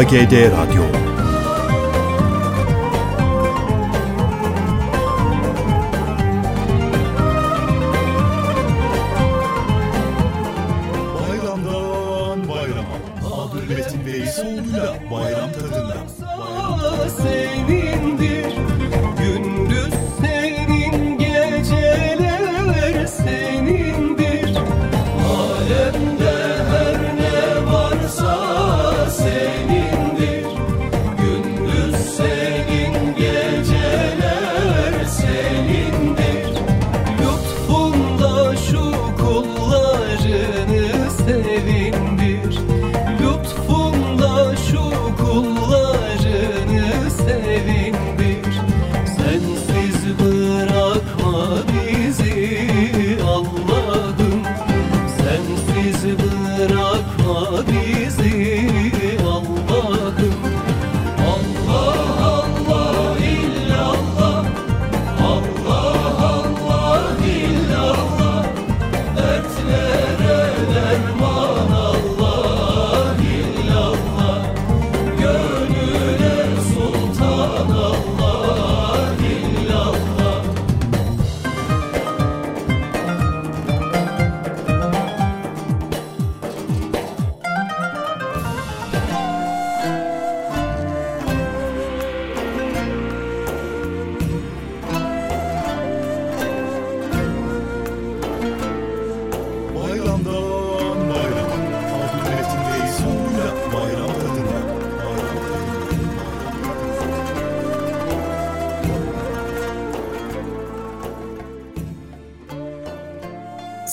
AGD Radyo.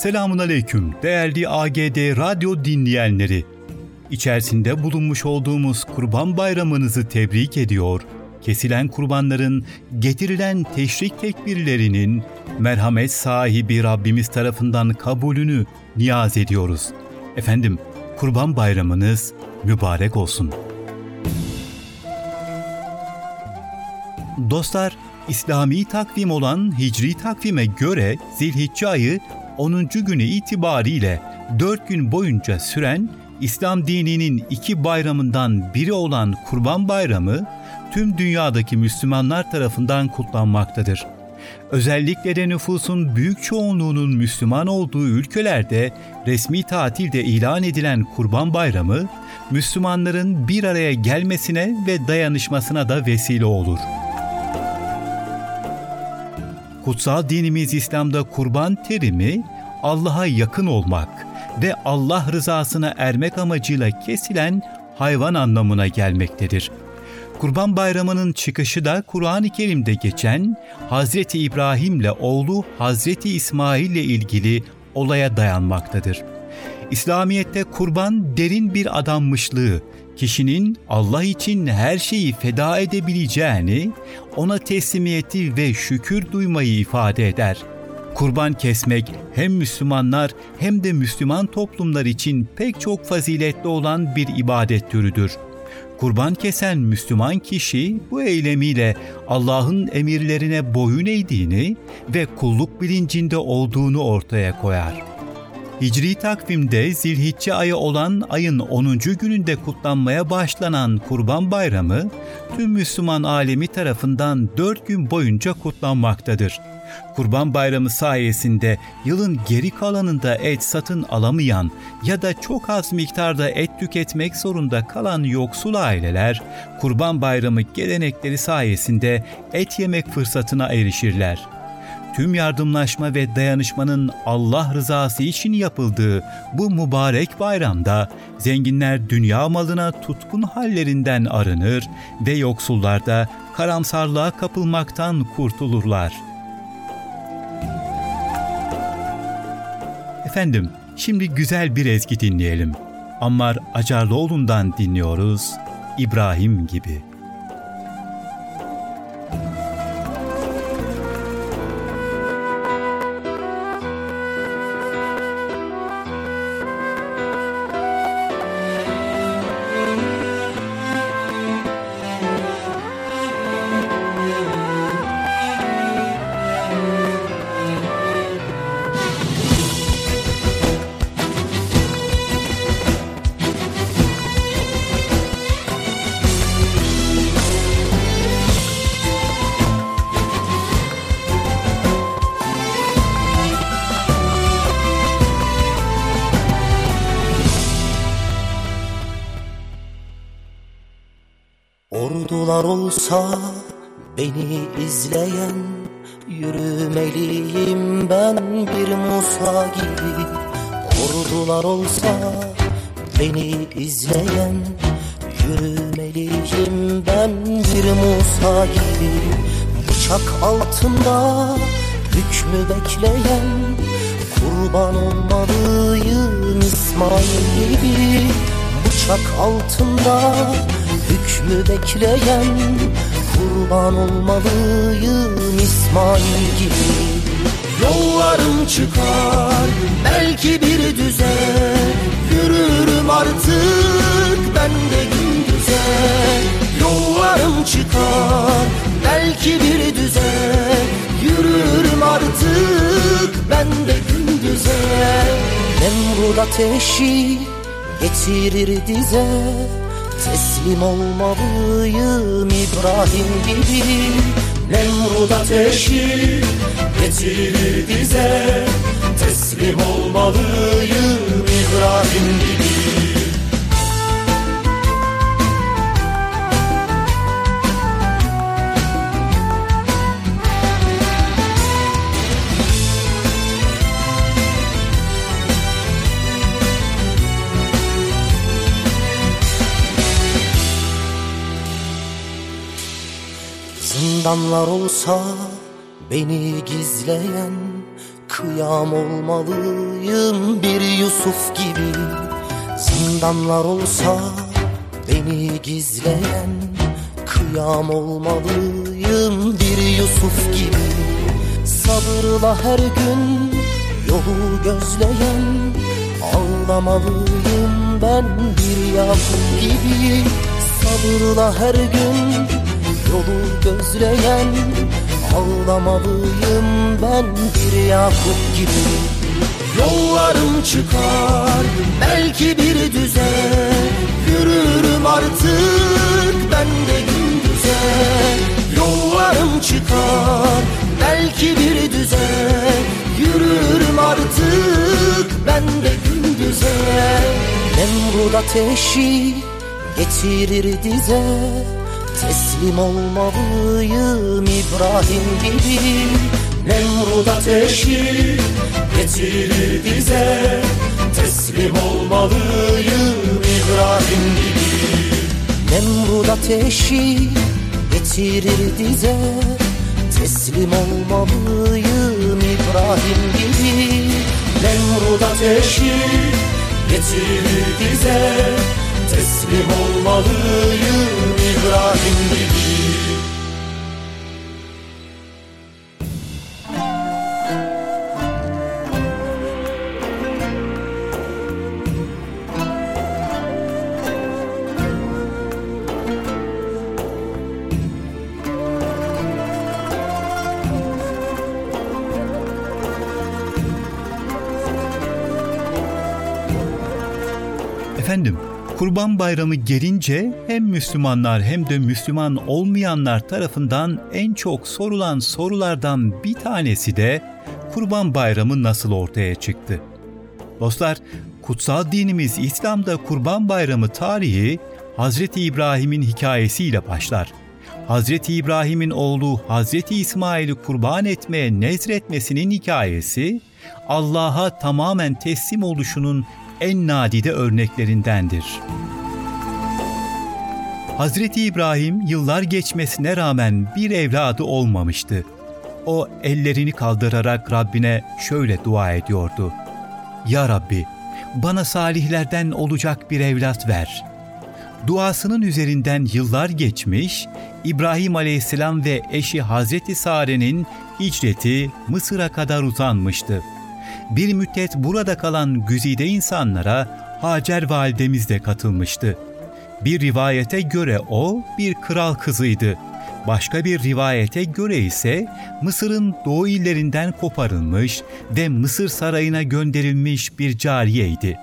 Selamun Aleyküm değerli AGD Radyo dinleyenleri. İçerisinde bulunmuş olduğumuz Kurban Bayramınızı tebrik ediyor. Kesilen kurbanların getirilen teşrik tekbirlerinin merhamet sahibi Rabbimiz tarafından kabulünü niyaz ediyoruz. Efendim, Kurban Bayramınız mübarek olsun. Dostlar, İslami takvim olan Hicri takvime göre Zilhicce ayı 10. günü itibariyle 4 gün boyunca süren İslam dininin iki bayramından biri olan Kurban Bayramı tüm dünyadaki Müslümanlar tarafından kutlanmaktadır. Özellikle de nüfusun büyük çoğunluğunun Müslüman olduğu ülkelerde resmi tatilde ilan edilen Kurban Bayramı, Müslümanların bir araya gelmesine ve dayanışmasına da vesile olur.'' Kutsal dinimiz İslam'da kurban terimi Allah'a yakın olmak ve Allah rızasına ermek amacıyla kesilen hayvan anlamına gelmektedir. Kurban Bayramı'nın çıkışı da Kur'an-ı Kerim'de geçen Hazreti İbrahim ile oğlu Hazreti İsmail ile ilgili olaya dayanmaktadır. İslamiyet'te kurban derin bir adanmışlığı, kişinin Allah için her şeyi feda edebileceğini, ona teslimiyeti ve şükür duymayı ifade eder. Kurban kesmek hem Müslümanlar hem de Müslüman toplumlar için pek çok faziletli olan bir ibadet türüdür. Kurban kesen Müslüman kişi bu eylemiyle Allah'ın emirlerine boyun eğdiğini ve kulluk bilincinde olduğunu ortaya koyar. Hicri takvimde zilhicce ayı olan ayın 10. gününde kutlanmaya başlanan Kurban Bayramı, tüm Müslüman alemi tarafından 4 gün boyunca kutlanmaktadır. Kurban Bayramı sayesinde yılın geri kalanında et satın alamayan ya da çok az miktarda et tüketmek zorunda kalan yoksul aileler, Kurban Bayramı gelenekleri sayesinde et yemek fırsatına erişirler tüm yardımlaşma ve dayanışmanın Allah rızası için yapıldığı bu mübarek bayramda zenginler dünya malına tutkun hallerinden arınır ve yoksullar da karamsarlığa kapılmaktan kurtulurlar. Efendim, şimdi güzel bir ezgi dinleyelim. Ammar Acarlıoğlu'ndan dinliyoruz, İbrahim gibi. İzleyen Yürümeliyim ben bir Musa gibi. Ordular olsa beni izleyen Yürümeliyim ben bir Musa gibi. Bıçak altında hükmü bekleyen Kurban olmalıyım İsmail gibi. Bıçak altında hükmü bekleyen Kurban olmalıyım İsmail gibi. Yollarım çıkar belki bir düze. Yürürüm artık ben de gündüze. Yollarım çıkar belki bir düze. Yürürüm artık ben de gündüze. Nemrut ateşi getirir dize Teslim olmalıyım İbrahim gibi. Nemrut ateşi getirir dize Teslim olmalıyım İbrahim gibi Zindanlar olsa beni gizleyen Kıyam olmalıyım bir Yusuf gibi. Zindanlar olsa beni gizleyen Kıyam olmalıyım bir Yusuf gibi. Sabırla her gün yolu gözleyen Ağlamalıyım ben bir Yakup gibi. Sabırla her gün yolu gözleyen Ağlamalıyım ben bir Yakup gibi. Yollarım çıkar belki bir düze Yürürüm artık ben de gündüze. Yollarım çıkar belki bir düze Yürürüm artık ben de gündüze. Nemrut ateşi getirir dize Teslim olmalıyım İbrahim gibi. Nemrut ateşi getirir dize Teslim olmalıyım İbrahim gibi. Nemrut ateşi getirir dize Teslim olmalıyım İbrahim gibi. Nemrut ateşi getirir dize Teslim olmalıyım İbrahim gibi Efendim, Kurban Bayramı gelince hem Müslümanlar hem de Müslüman olmayanlar tarafından en çok sorulan sorulardan bir tanesi de Kurban Bayramı nasıl ortaya çıktı? Dostlar, kutsal dinimiz İslam'da Kurban Bayramı tarihi Hazreti İbrahim'in hikayesiyle başlar. Hazreti İbrahim'in oğlu Hazreti İsmail'i kurban etmeye nezretmesinin hikayesi Allah'a tamamen teslim oluşunun en nadide örneklerindendir. Hazreti İbrahim yıllar geçmesine rağmen bir evladı olmamıştı. O ellerini kaldırarak Rabbine şöyle dua ediyordu. Ya Rabbi, bana salihlerden olacak bir evlat ver. Duasının üzerinden yıllar geçmiş, İbrahim Aleyhisselam ve eşi Hazreti Sare'nin hicreti Mısır'a kadar uzanmıştı. Bir müddet burada kalan güzide insanlara Hacer validemiz de katılmıştı. Bir rivayete göre o bir kral kızıydı. Başka bir rivayete göre ise Mısır'ın doğu illerinden koparılmış ve Mısır sarayına gönderilmiş bir cariyeydi.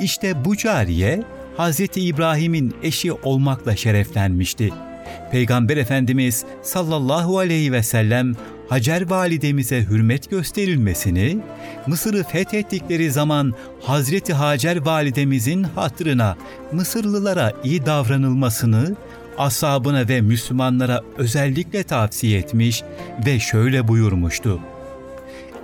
İşte bu cariye Hz. İbrahim'in eşi olmakla şereflenmişti. Peygamber Efendimiz sallallahu aleyhi ve sellem Hacer validemize hürmet gösterilmesini, Mısır'ı fethettikleri zaman Hazreti Hacer validemizin hatırına Mısırlılara iyi davranılmasını asabına ve Müslümanlara özellikle tavsiye etmiş ve şöyle buyurmuştu.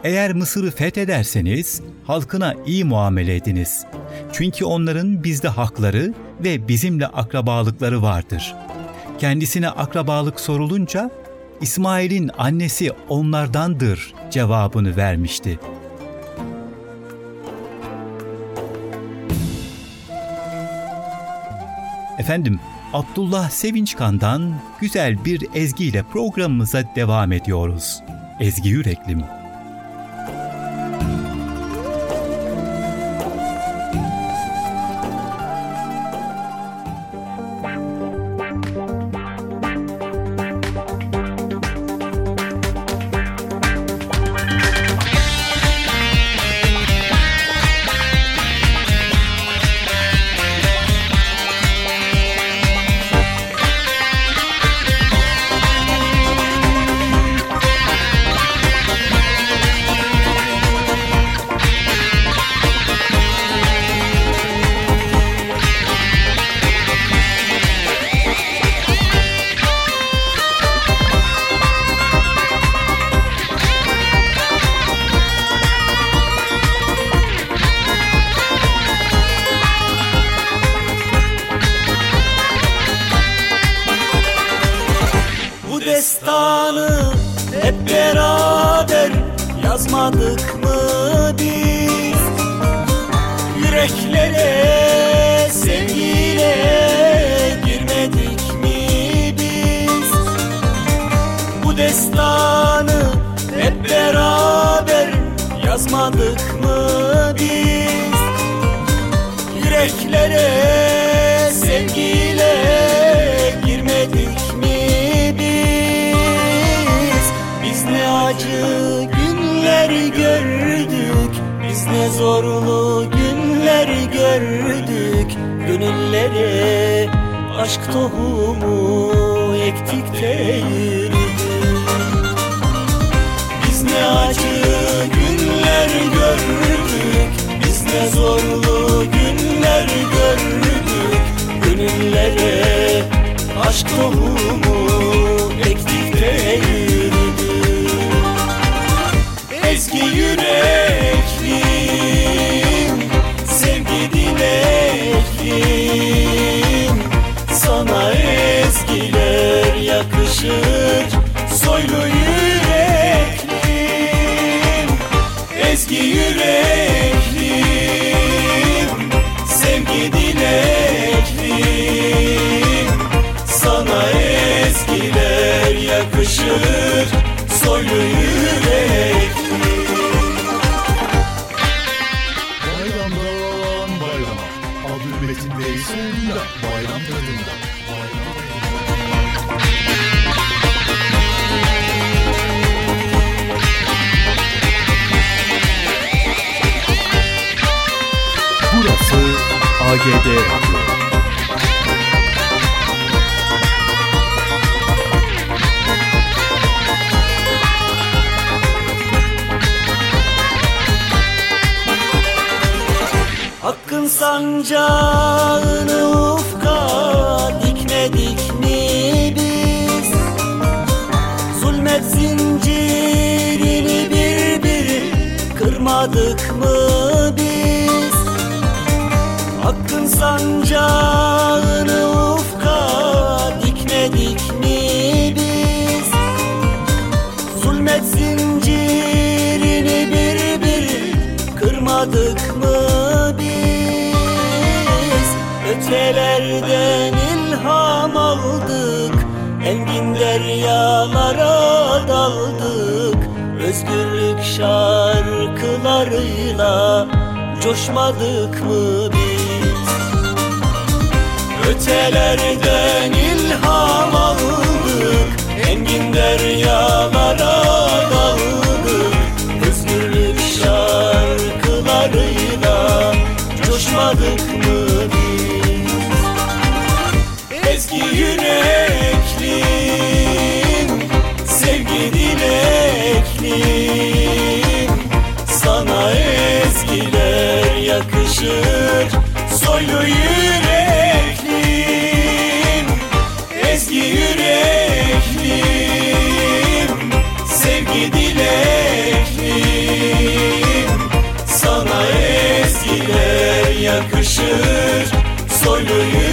Eğer Mısır'ı fethederseniz halkına iyi muamele ediniz. Çünkü onların bizde hakları ve bizimle akrabalıkları vardır. Kendisine akrabalık sorulunca İsmail'in annesi onlardandır cevabını vermişti. Efendim, Abdullah Sevinçkan'dan güzel bir ezgiyle programımıza devam ediyoruz. Ezgi Yüreklim. Hakkın sancağını ufka dikmedik mi biz? Zulmet zincirini bir bir kırmadık mı biz? Hakkın sancağını ufka dikmedik mi biz? Zulmet zincirini bir bir kırmadık mı Ötelerden ilham aldık Engin deryalara daldık. Özgürlük şarkılarıyla coşmadık mı biz? Ötelerden ilham aldık Engin deryalara daldık Ezgi yüreklim Sevgi dileklim. Sana ezgiler yakışır Soylu yüreklim. Ezgi yüreklim Sevgi dileklim. Sana ezgiler yakışır Soylu yüreklim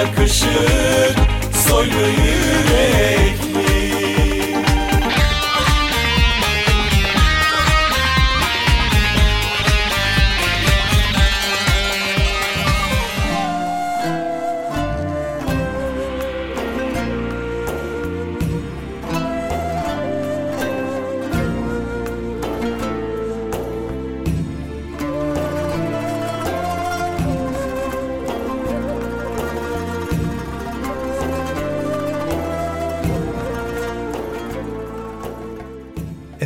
yakışır. Soylu yüreklim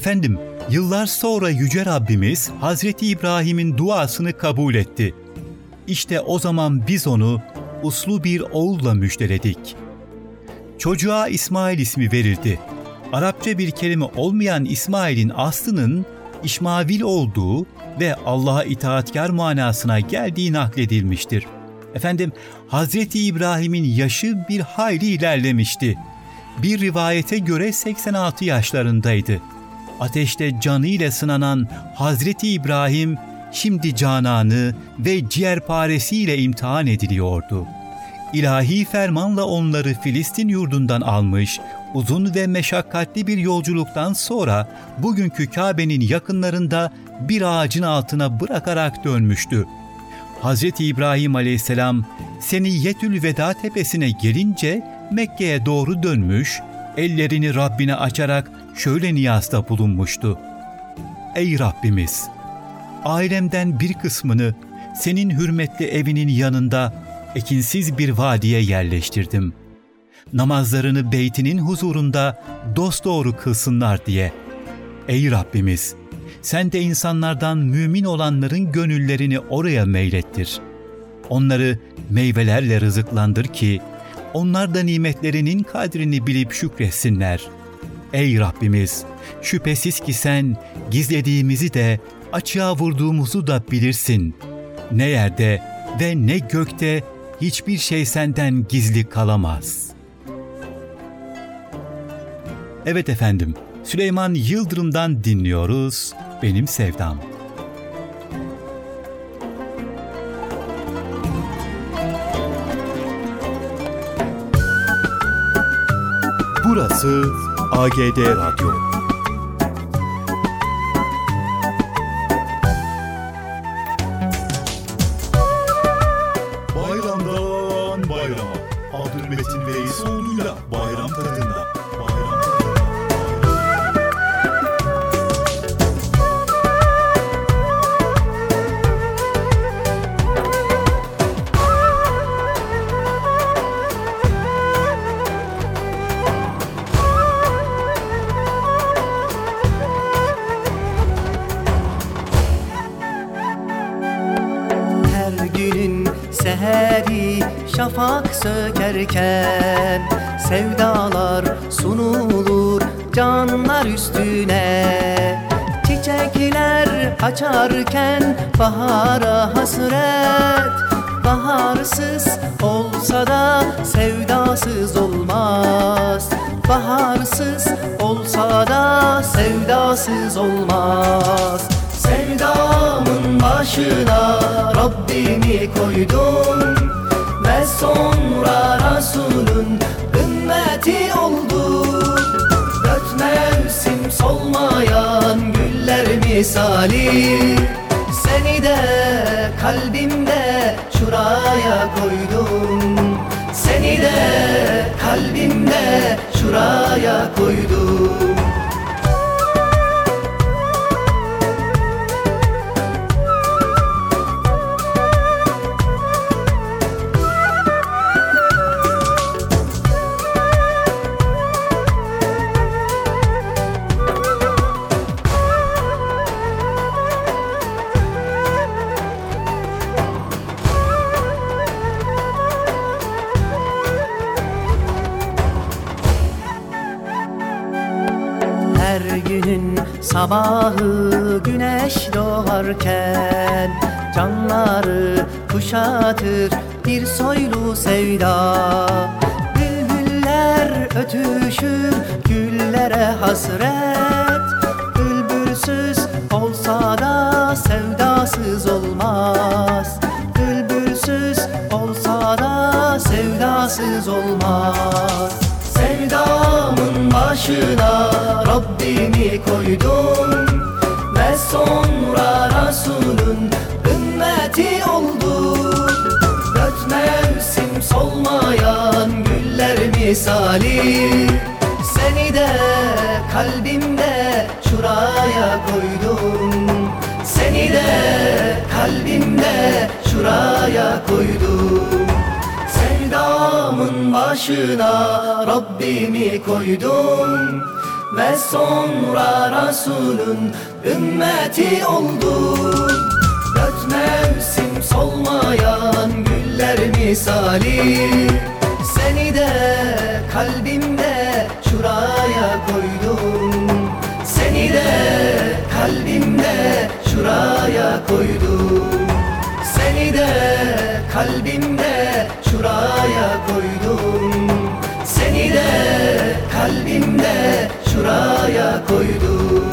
Efendim, yıllar sonra Yüce Rabbimiz Hazreti İbrahim'in duasını kabul etti. İşte o zaman biz onu uslu bir oğulla müjdeledik. Çocuğa İsmail ismi verildi. Arapça bir kelime olmayan İsmail'in aslının İşmavil olduğu ve Allah'a itaatkar manasına geldiği nakledilmiştir. Efendim, Hazreti İbrahim'in yaşı bir hayli ilerlemişti. Bir rivayete göre 86 yaşlarındaydı. Ateşte canı ile sınanan Hazreti İbrahim şimdi cananı ve ciğerparesiyle imtihan ediliyordu. İlahi fermanla onları Filistin yurdundan almış, uzun ve meşakkatli bir yolculuktan sonra bugünkü Kabe'nin yakınlarında bir ağacın altına bırakarak dönmüştü. Hz. İbrahim aleyhisselam Seniyyetül Veda tepesine gelince Mekke'ye doğru dönmüş, ellerini Rabbine açarak şöyle niyazda bulunmuştu. Ey Rabbimiz! Ailemden bir kısmını senin hürmetli evinin yanında ekinsiz bir vadiye yerleştirdim. Namazlarını beytinin huzurunda dosdoğru kılsınlar diye. Ey Rabbimiz! Sen de insanlardan mümin olanların gönüllerini oraya meylettir. Onları meyvelerle rızıklandır ki, onlar da nimetlerinin kadrini bilip şükretsinler. Ey Rabbimiz! Şüphesiz ki sen gizlediğimizi de açığa vurduğumuzu da bilirsin. Ne yerde ve ne gökte hiçbir şey senden gizli kalamaz. Evet efendim, Süleyman Yıldırım'dan dinliyoruz Benim Sevdam. Burası AGD Radyo. Seheri şafak sökerken Sevdalar sunulur canlar üstüne. Çiçekler açarken bahara hasret Baharsız olsa da sevdasız olmaz. Baharsız olsa da sevdasız olmaz Sevdamın başına Rabbimi koydum Ve sonra Resulün ümmeti oldum Dört mevsim solmayan güller misali Seni de kalbimde şuraya koydum. Seni de kalbimde şuraya koydum sabahı güneş doğarken Canları kuşatır bir soylu sevda. Bülbüller ötüşür güllere hasret Bülbülsüz olsa da sevdasız olmaz. Bülbülsüz olsa da sevdasız olmaz Sevdamın başına Rabbimi koydum Ve sonra Resulün ümmeti oldum. Dört mevsim solmayan güller misali Seni de kalbimde şuraya koydum. Seni de kalbimde şuraya koydum Sevdamın başına Rabbimi koydum Ve sonra Resulün ümmeti oldum. Dört mevsim solmayan güller misali Seni de kalbimde koydum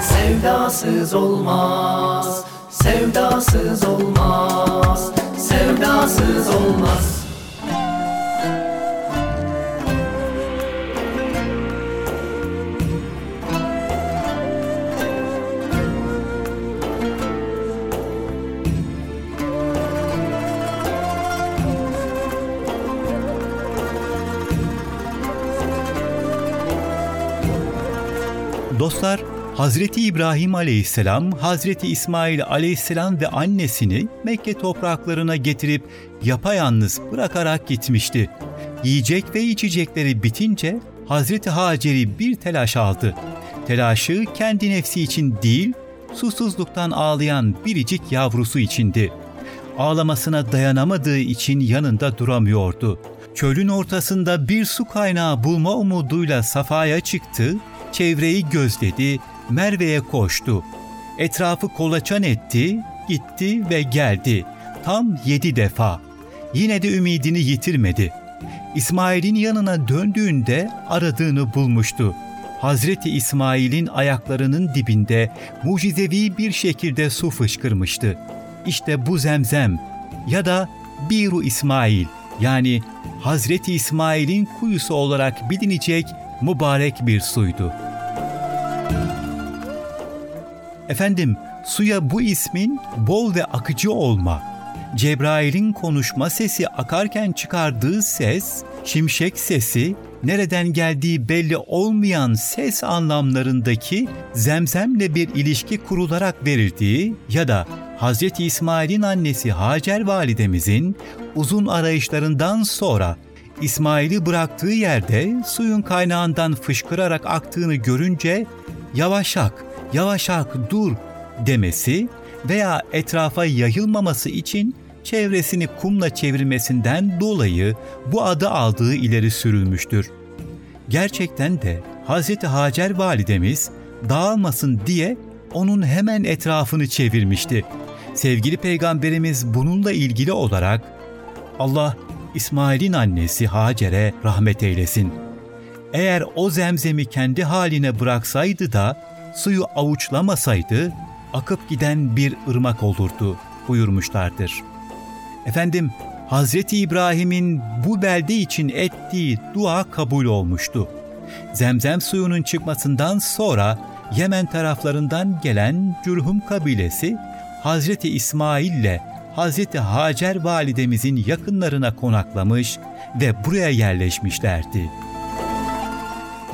Sevdasız olmaz, sevdasız olmaz, sevdasız olmaz Dostlar, Hazreti İbrahim Aleyhisselam, Hazreti İsmail Aleyhisselam ve annesini Mekke topraklarına getirip yapayalnız bırakarak gitmişti. Yiyecek ve içecekleri bitince Hazreti Hacer'i bir telaş aldı. Telaşı kendi nefsi için değil, susuzluktan ağlayan biricik yavrusu içindi. Ağlamasına dayanamadığı için yanında duramıyordu. Çölün ortasında bir su kaynağı bulma umuduyla safaya çıktı, çevreyi gözledi, Merve'ye koştu. Etrafı kolaçan etti, gitti ve geldi. Tam yedi defa. Yine de ümidini yitirmedi. İsmail'in yanına döndüğünde aradığını bulmuştu. Hazreti İsmail'in ayaklarının dibinde mucizevi bir şekilde su fışkırmıştı. İşte bu zemzem ya da Biru İsmail yani Hazreti İsmail'in kuyusu olarak bilinecek mübarek bir suydu. Efendim, suya bu ismin bol ve akıcı olma, Cebrail'in konuşma sesi akarken çıkardığı ses, şimşek sesi, nereden geldiği belli olmayan ses anlamlarındaki zemzemle bir ilişki kurularak verildiği ya da Hz. İsmail'in annesi Hacer validemizin uzun arayışlarından sonra İsmail'i bıraktığı yerde suyun kaynağından fışkırarak aktığını görünce yavaşak, yavaşak dur demesi veya etrafa yayılmaması için çevresini kumla çevirmesinden dolayı bu adı aldığı ileri sürülmüştür. Gerçekten de Hz. Hacer validemiz dağılmasın diye onun hemen etrafını çevirmişti. Sevgili peygamberimiz bununla ilgili olarak Allah İsmail'in annesi Hacer'e rahmet eylesin. Eğer o zemzemi kendi haline bıraksaydı da suyu avuçlamasaydı akıp giden bir ırmak olurdu buyurmuşlardır. Efendim Hazreti İbrahim'in bu belde için ettiği dua kabul olmuştu. Zemzem suyunun çıkmasından sonra Yemen taraflarından gelen Cürhum kabilesi Hazreti İsmail ile Hazreti Hacer validemizin yakınlarına konaklamış ve buraya yerleşmişlerdi.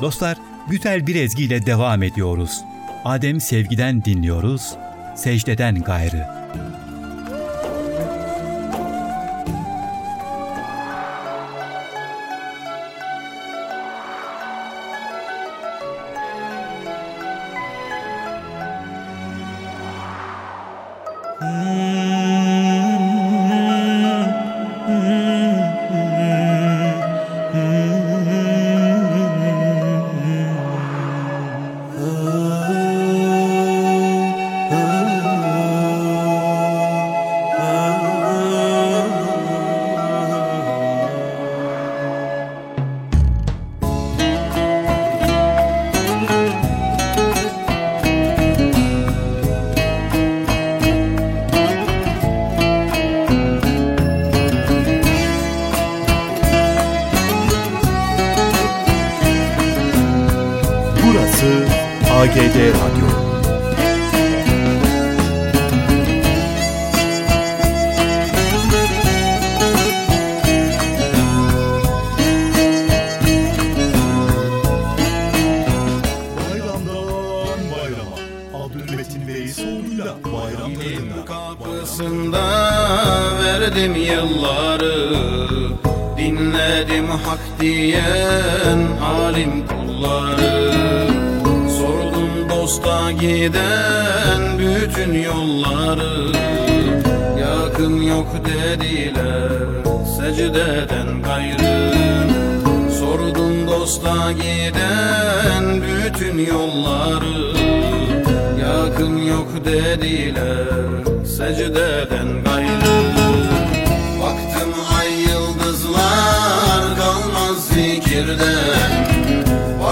Dostlar, güzel bir ezgiyle devam ediyoruz. Adem sevgiden dinliyoruz, secdeden gayrı.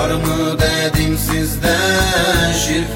Var mı dedim sizde şirk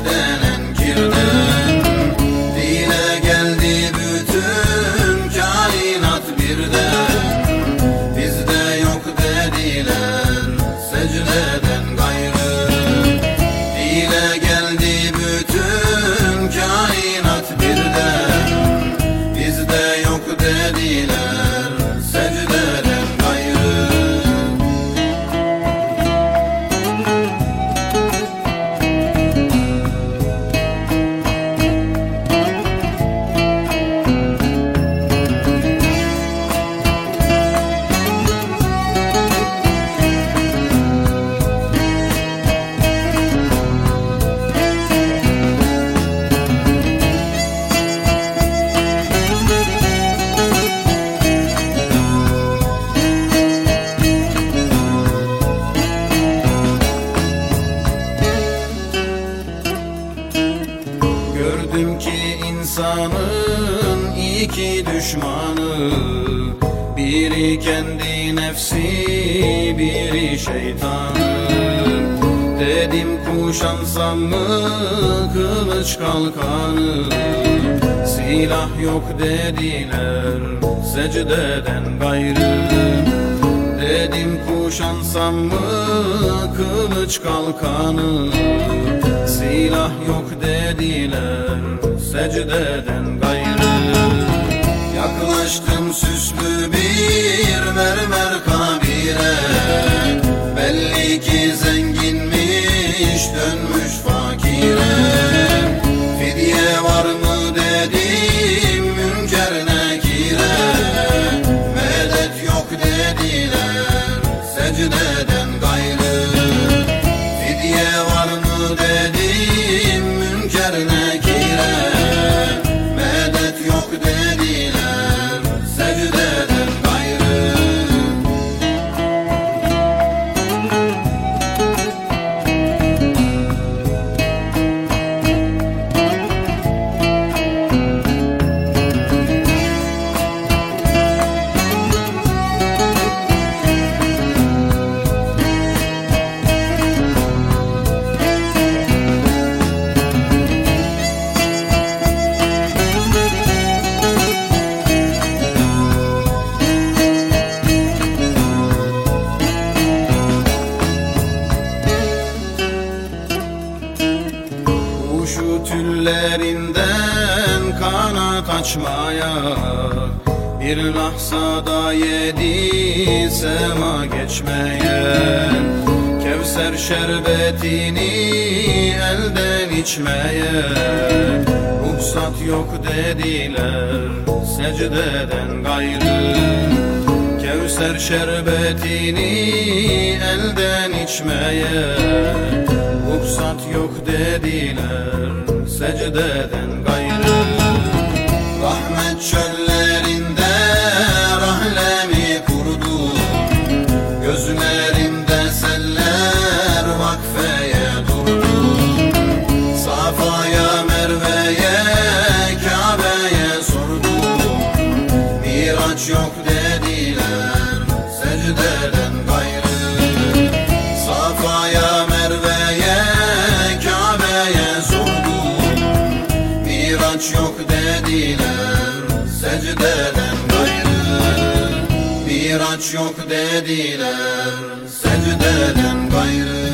yok dediler secdeden gayrı Dedim kuşansam mı kılıç kalkanı? Silah yok dediler secdeden Bir lahzada yedi sema geçmeye. Kevser şerbetini elden içmeye. Ruhsat yok dediler secdeden gayrı. Kevser şerbetini elden içmeye. Ruhsat yok dediler secdeden yok dediler. Secdeden gayrı.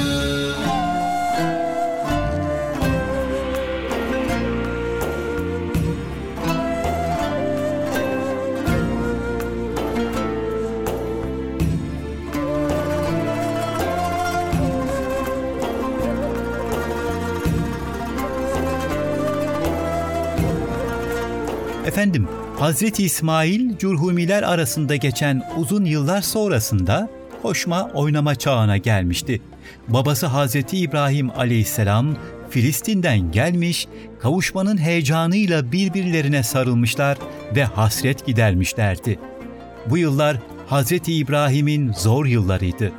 Efendim, Hazreti İsmail Cürhumiler arasında geçen uzun yıllar sonrasında koşma oynama çağına gelmişti. Babası Hazreti İbrahim aleyhisselam Filistin'den gelmiş, kavuşmanın heyecanıyla birbirlerine sarılmışlar ve hasret gidermişlerdi. Bu yıllar Hazreti İbrahim'in zor yıllarıydı.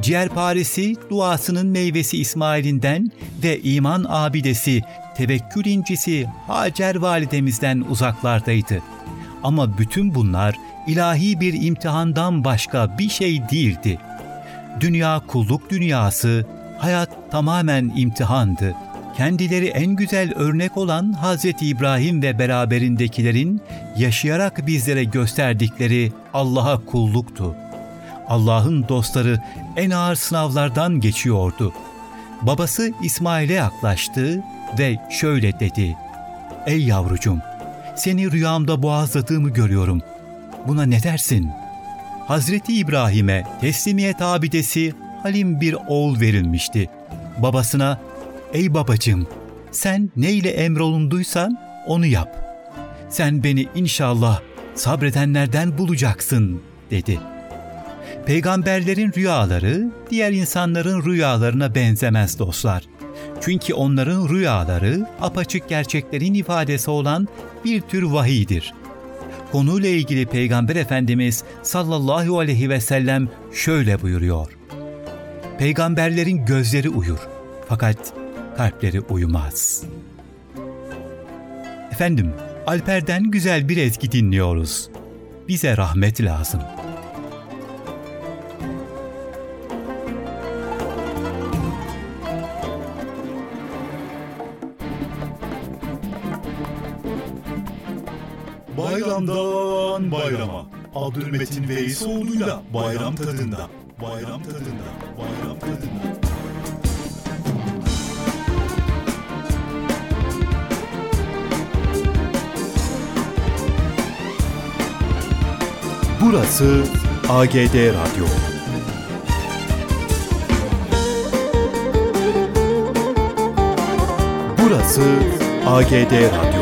Ciğerparesi duasının meyvesi İsmail'inden ve iman abidesi, tevekkül incisi Hacer validemizden uzaklardaydı. Ama bütün bunlar ilahi bir imtihandan başka bir şey değildi. Dünya kulluk dünyası, hayat tamamen imtihandı. Kendileri en güzel örnek olan Hazreti İbrahim ve beraberindekilerin yaşayarak bizlere gösterdikleri Allah'a kulluktu. Allah'ın dostları en ağır sınavlardan geçiyordu. Babası İsmail'e yaklaştı ve şöyle dedi. Ey yavrucum, seni rüyamda boğazladığımı görüyorum. Buna ne dersin? Hazreti İbrahim'e teslimiyet abidesi Halim bir oğul verilmişti. Babasına, ey babacığım, sen neyle emrolunduysan onu yap. Sen beni inşallah sabredenlerden bulacaksın, dedi.'' Peygamberlerin rüyaları diğer insanların rüyalarına benzemez dostlar. Çünkü onların rüyaları apaçık gerçeklerin ifadesi olan bir tür vahiydir. Konuyla ilgili Peygamber Efendimiz sallallahu aleyhi ve sellem şöyle buyuruyor. Peygamberlerin gözleri uyur fakat kalpleri uyumaz. Efendim, Alper'den güzel bir ezgi dinliyoruz. Bize rahmet lazım.'' Bayramdan bayrama. Abdülmetin Veysoğlu'yla bayram tadında. Bayram tadında. Bayram tadında. Burası AGD Radyo. Burası AGD Radyo.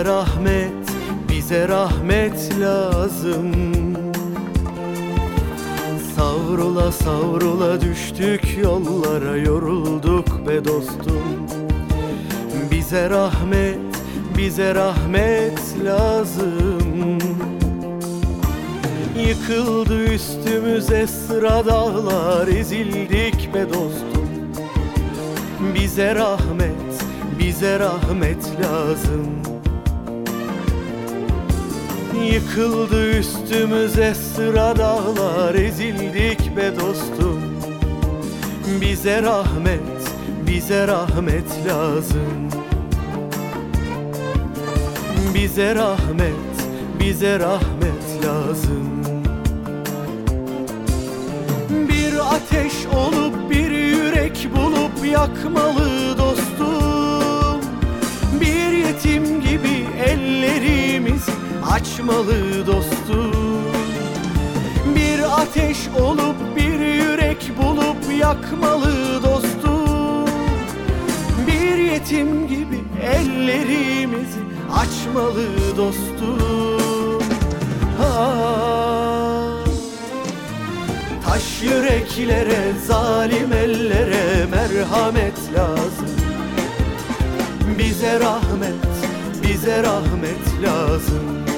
Bize rahmet, bize rahmet lazım. Savrula savrula düştük yollara yorulduk be dostum. Bize rahmet, bize rahmet lazım. Yıkıldı üstümüze sıra dağlar ezildik be dostum. Bize rahmet, bize rahmet lazım Yıkıldı üstümüze sıra dağlar ezildik be dostum. Bize rahmet, bize rahmet lazım. Bize rahmet, bize rahmet lazım. Bir ateş olup bir yürek bulup yakmalı dostum. Bir yetim gibi ellerimiz açmalı dostum Bir ateş olup bir yürek bulup yakmalı dostum Bir yetim gibi ellerimizi açmalı dostum ah. Taş yüreklere, zalim ellere merhamet lazım. Bize rahmet, bize rahmet lazım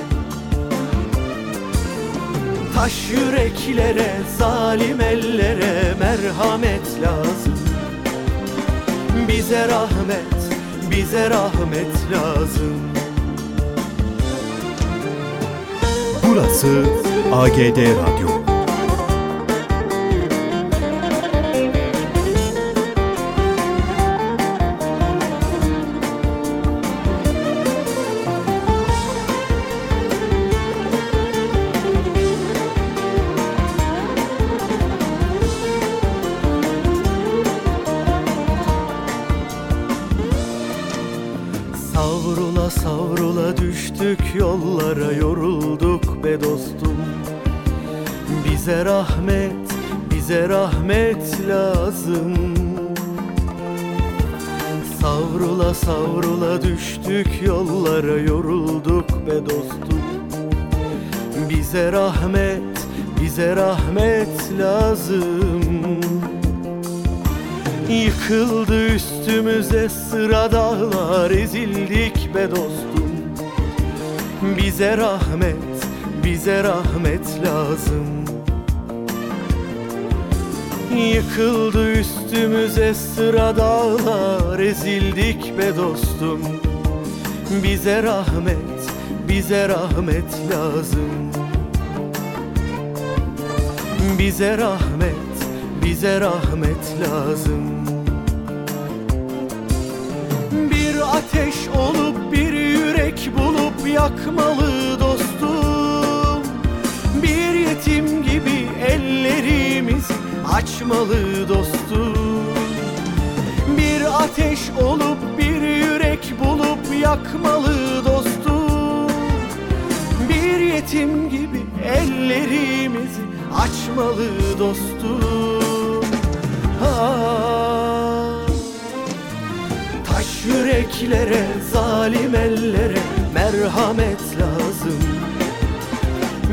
Taş yüreklere, zalim ellere merhamet lazım Bize rahmet, bize rahmet lazım Burası AGD Radyo. Savrula düştük yollara yorulduk be dostum. Bize rahmet, bize rahmet lazım. Yıkıldı üstümüze sıra dağlar ezildik be dostum. Bize rahmet, bize rahmet lazım Yıkıldı üstümüze sıra dağlar ezildik be dostum. Bize rahmet, bize rahmet lazım. Bize rahmet, bize rahmet lazım. Bir ateş olup bir yürek bulup yakmalı açmalı dostum Bir ateş olup bir yürek bulup yakmalı dostum Bir yetim gibi ellerimizi açmalı dostum ah. Taş yüreklere, zalim ellere merhamet lazım.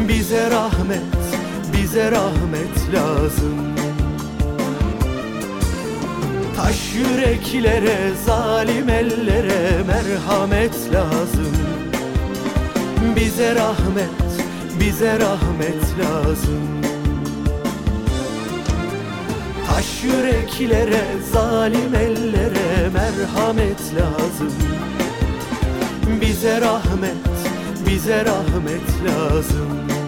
Bize rahmet, bize rahmet lazım Taş yüreklere, zalim ellere merhamet lazım. Bize rahmet, bize rahmet lazım. Taş yüreklere, zalim ellere merhamet lazım. Bize rahmet, bize rahmet lazım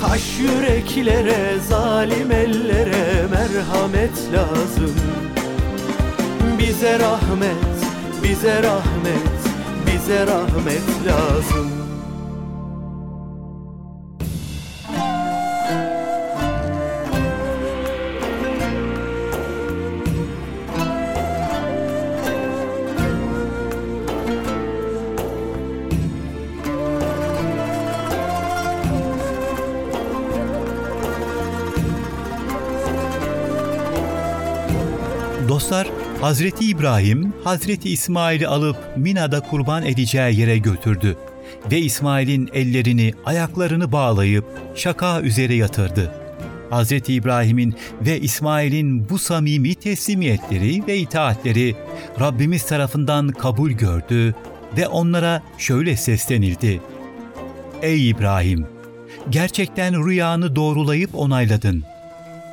Taş yüreklere, zalim ellere merhamet lazım. Bize rahmet, bize rahmet, bize rahmet lazım Hazreti İbrahim, Hazreti İsmail'i alıp Mina'da kurban edeceği yere götürdü ve İsmail'in ellerini, ayaklarını bağlayıp şaka üzere yatırdı. Hazreti İbrahim'in ve İsmail'in bu samimi teslimiyetleri ve itaatleri Rabbimiz tarafından kabul gördü ve onlara şöyle seslenildi. Ey İbrahim! Gerçekten rüyanı doğrulayıp onayladın.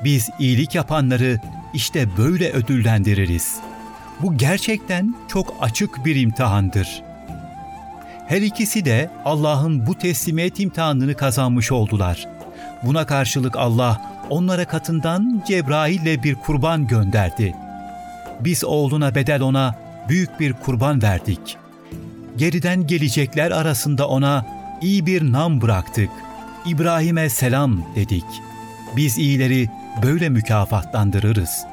Biz iyilik yapanları işte böyle ödüllendiririz. Bu gerçekten çok açık bir imtihandır. Her ikisi de Allah'ın bu teslimiyet imtihanını kazanmış oldular. Buna karşılık Allah onlara katından Cebrail ile bir kurban gönderdi. Biz oğluna bedel ona büyük bir kurban verdik. Geriden gelecekler arasında ona iyi bir nam bıraktık. İbrahim'e selam dedik. Biz iyileri böyle mükafatlandırırız.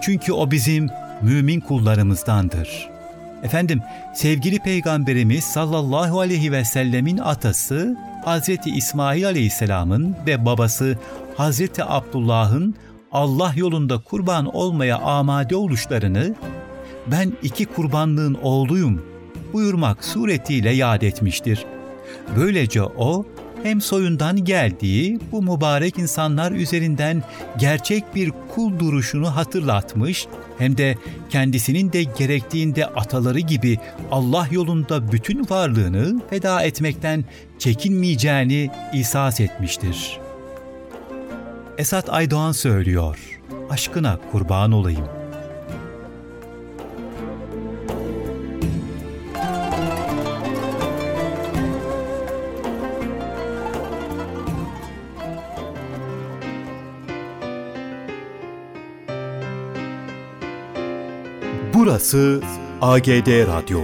Çünkü o bizim mümin kullarımızdandır. Efendim, sevgili Peygamberimiz sallallahu aleyhi ve sellemin atası Hazreti İsmail aleyhisselamın ve babası Hazreti Abdullah'ın Allah yolunda kurban olmaya amade oluşlarını ben iki kurbanlığın oğluyum buyurmak suretiyle yad etmiştir. Böylece o hem soyundan geldiği bu mübarek insanlar üzerinden gerçek bir kul duruşunu hatırlatmış hem de kendisinin de gerektiğinde ataları gibi Allah yolunda bütün varlığını feda etmekten çekinmeyeceğini ihsas etmiştir. Esat Aydoğan söylüyor, aşkına kurban olayım. Burası AGD Radyo.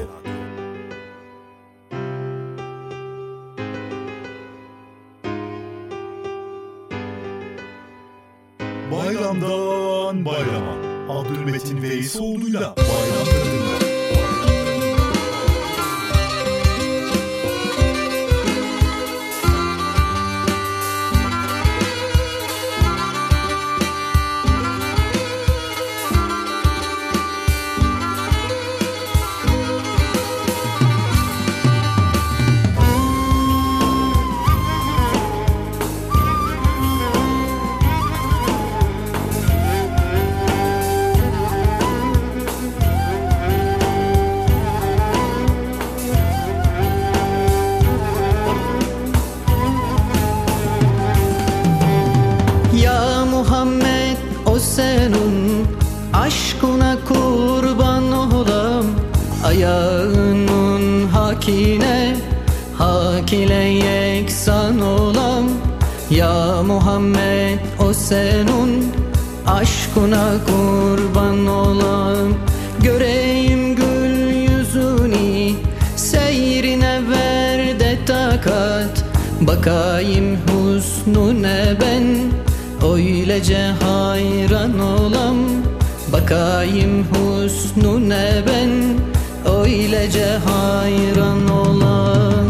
Bakayım husnune ben Öylece hayran olam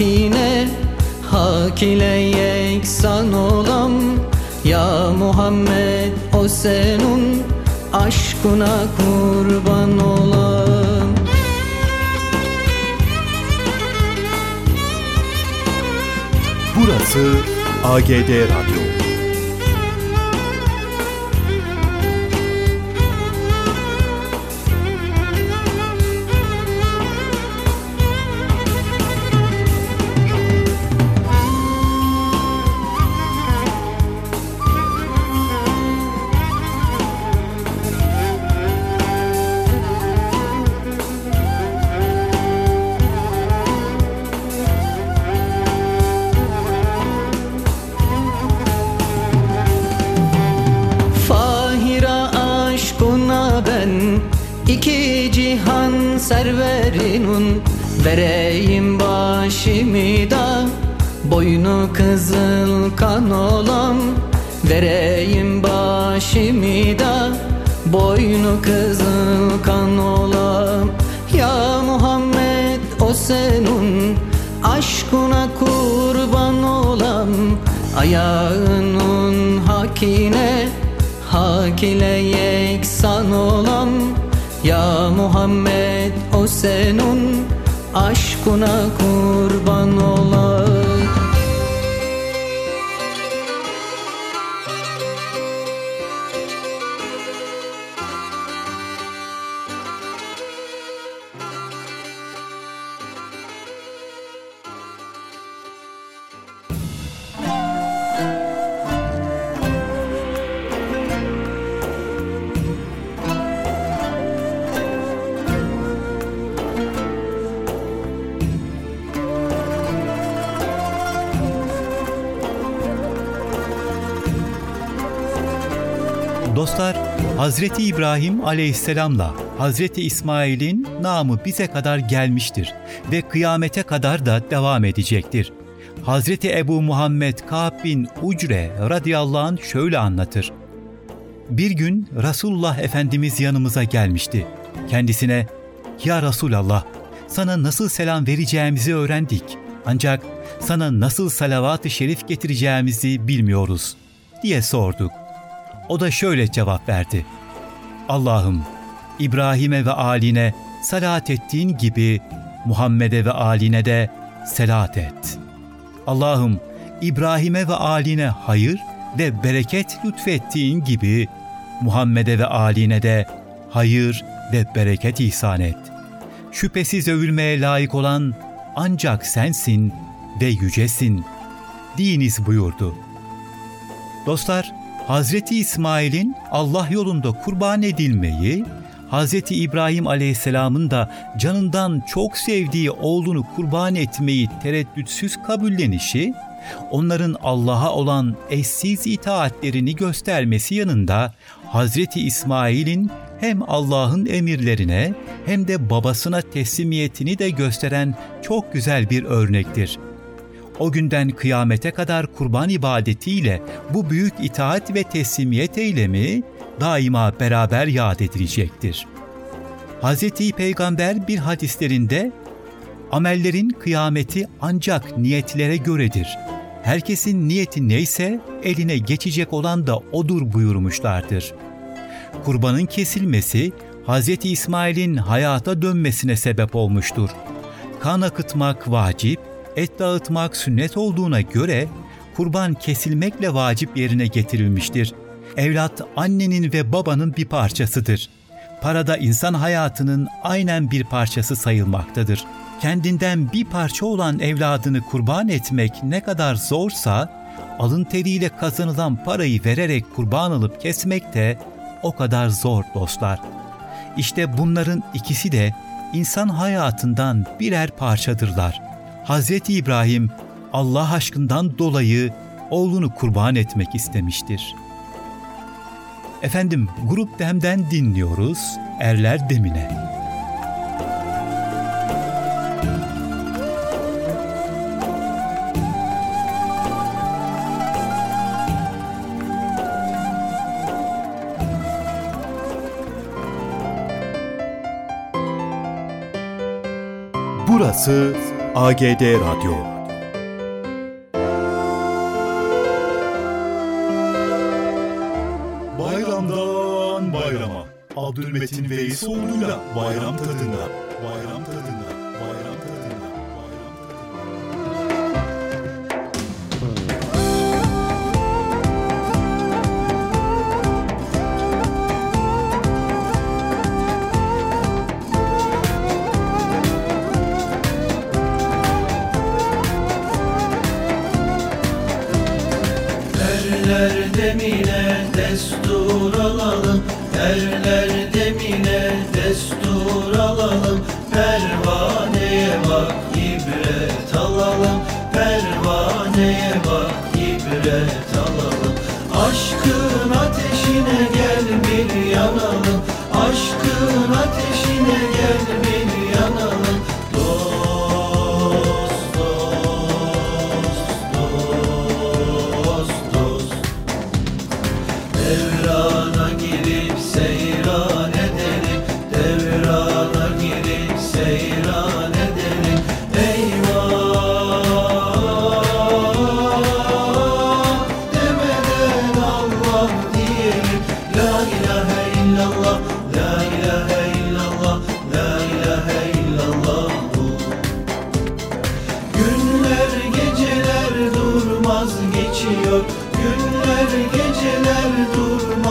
hakine Hak ile yeksan olam Ya Muhammed o senun Aşkına kurban olam Burası AGD Radyo. Kızıl kan olam. Ya Muhammed o senun Aşkına kurban olam. Ayağının hakine Hak ile yeksan olam. Ya Muhammed o senun Aşkına kurban olam Hazreti İbrahim aleyhisselamla Hazreti İsmail'in namı bize kadar gelmiştir ve kıyamete kadar da devam edecektir. Hazreti Ebu Muhammed Ka'b bin Ucre radıyallahu anh şöyle anlatır. Bir gün Resulullah Efendimiz yanımıza gelmişti. Kendisine, ''Ya Resulallah, sana nasıl selam vereceğimizi öğrendik. Ancak sana nasıl salavat-ı şerif getireceğimizi bilmiyoruz.'' diye sorduk. O da şöyle cevap verdi. Allah'ım İbrahim'e ve aline salat ettiğin gibi Muhammed'e ve aline de selat et. Allah'ım İbrahim'e ve aline hayır ve bereket lütfettiğin gibi Muhammed'e ve aline de hayır ve bereket ihsan et. Şüphesiz övülmeye layık olan ancak sensin ve yücesin. Diniz buyurdu. Dostlar, Hazreti İsmail'in Allah yolunda kurban edilmeyi, Hazreti İbrahim Aleyhisselam'ın da canından çok sevdiği oğlunu kurban etmeyi tereddütsüz kabullenişi, onların Allah'a olan eşsiz itaatlerini göstermesi yanında Hazreti İsmail'in hem Allah'ın emirlerine hem de babasına teslimiyetini de gösteren çok güzel bir örnektir.'' O günden kıyamete kadar kurban ibadetiyle bu büyük itaat ve teslimiyet eylemi daima beraber yad edilecektir. Hz. Peygamber bir hadislerinde amellerin kıyameti ancak niyetlere göredir. Herkesin niyeti neyse eline geçecek olan da odur buyurmuşlardır. Kurbanın kesilmesi Hz. İsmail'in hayata dönmesine sebep olmuştur. Kan akıtmak vacip, et dağıtmak sünnet olduğuna göre kurban kesilmekle vacip yerine getirilmiştir. Evlat annenin ve babanın bir parçasıdır. Parada insan hayatının aynen bir parçası sayılmaktadır. Kendinden bir parça olan evladını kurban etmek ne kadar zorsa, alın teriyle kazanılan parayı vererek kurban alıp kesmek de o kadar zor dostlar. İşte bunların ikisi de insan hayatından birer parçadırlar.'' Hazreti İbrahim Allah aşkından dolayı oğlunu kurban etmek istemiştir. Efendim Grup Dem'den dinliyoruz Erler Demine. Burası AGD Radyo. Bayramdan bayrama. Abdülmetin Veysoğlu'yla bayram tadında. Bayram tadında.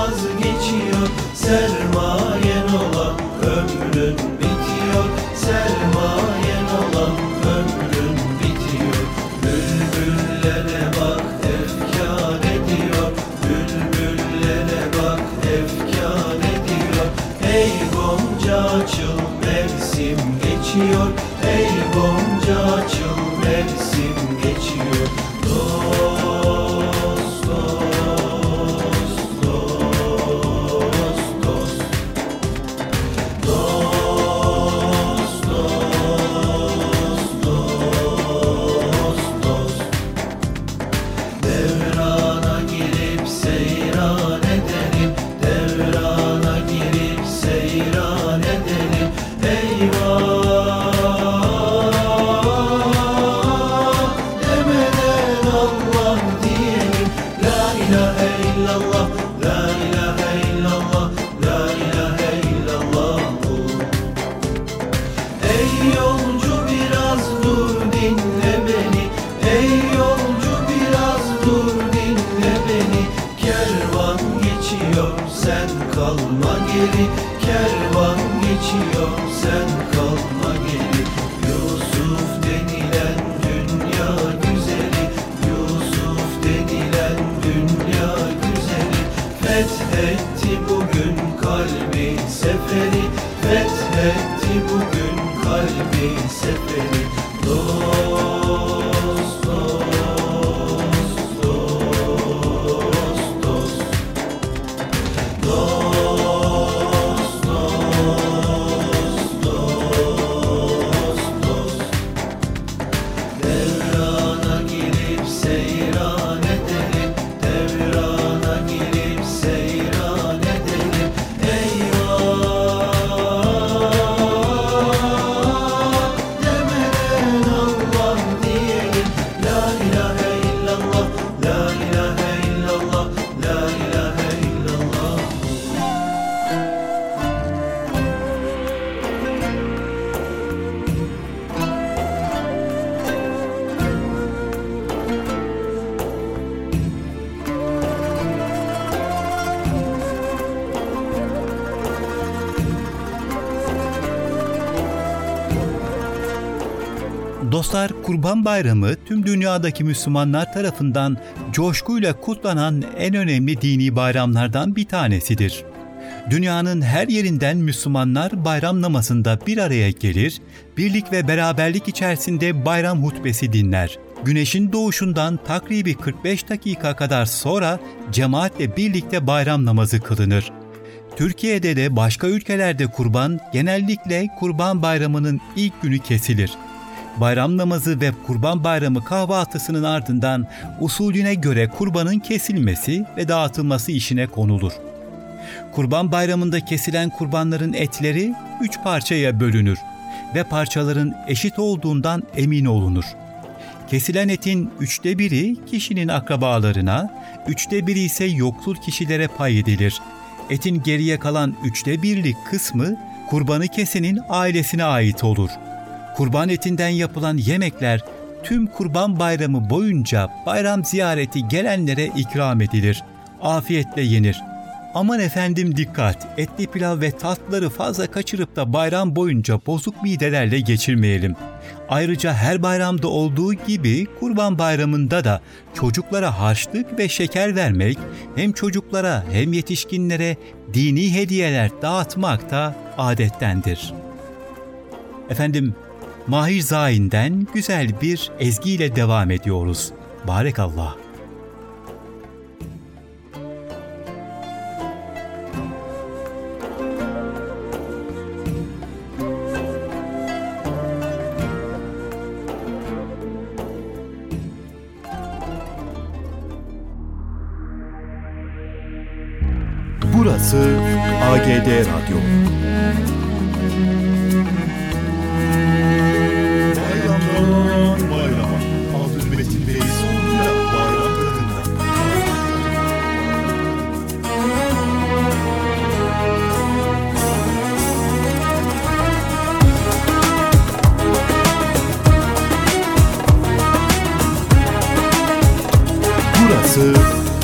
Durmaz geçiyor Dostlar Kurban Bayramı tüm dünyadaki Müslümanlar tarafından coşkuyla kutlanan en önemli dini bayramlardan bir tanesidir. Dünyanın her yerinden Müslümanlar bayram namazında bir araya gelir, birlik ve beraberlik içerisinde bayram hutbesi dinler. güneşin doğuşundan takribi 45 dakika kadar sonra cemaatle birlikte bayram namazı kılınır. Türkiye'de de başka ülkelerde kurban genellikle Kurban Bayramı'nın ilk günü kesilir. Bayram namazı ve Kurban Bayramı kahvaltısının ardından usulüne göre kurbanın kesilmesi ve dağıtılması işine konulur. Kurban Bayramı'nda kesilen kurbanların etleri üç parçaya bölünür ve parçaların eşit olduğundan emin olunur. Kesilen etin üçte biri kişinin akrabalarına, üçte biri ise yoksul kişilere pay edilir. Etin geriye kalan üçte birlik kısmı kurbanı kesenin ailesine ait olur. Kurban etinden yapılan yemekler tüm kurban bayramı boyunca bayram ziyareti gelenlere ikram edilir. Afiyetle yenir. Aman efendim dikkat, etli pilav ve tatlıları fazla kaçırıp da bayram boyunca bozuk midelerle geçirmeyelim. Ayrıca her bayramda olduğu gibi Kurban Bayramı'nda da çocuklara harçlık ve şeker vermek hem çocuklara hem yetişkinlere dini hediyeler dağıtmak da adettendir. Efendim, Mahir Zain'den güzel bir ezgiyle devam ediyoruz. Barekallah. Burası AGD Radyo.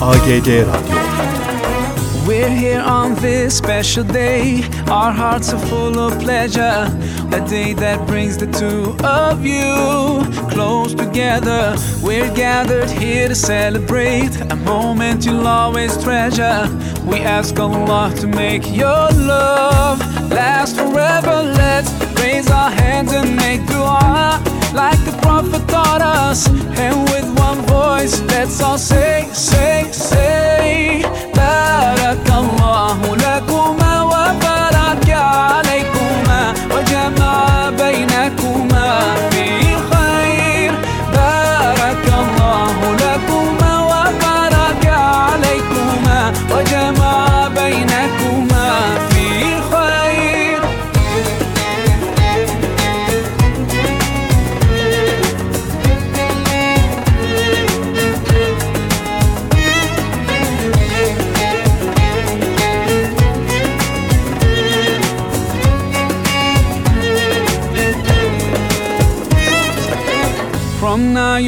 AGD Radyo. We're here on this special day. Our hearts are full of pleasure. A day that brings the two of you close together. We're gathered here to celebrate a moment you'll always treasure. We ask Allah to make your love last forever. Let's raise our hands and make dua like the Prophet taught us. And with one voice, let's all say, say, say. بارك الله لكما وبارك عليكما وجمع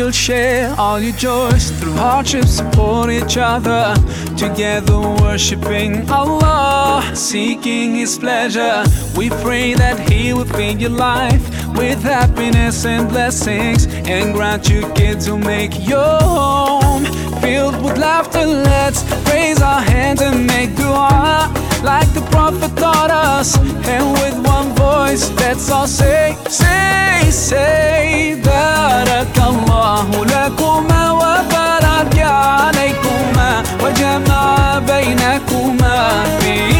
You'll share all your joys through hardships, support each other. Together worshiping Allah, seeking His pleasure. We pray that He will fill your life with happiness and blessings and grant you kids who make your home filled with laughter. Let's raise our hands and make dua like the Prophet taught us. And with one voice, let's all say, say, say, بارك الله لكما وبارك عليكما وجمع بينكما في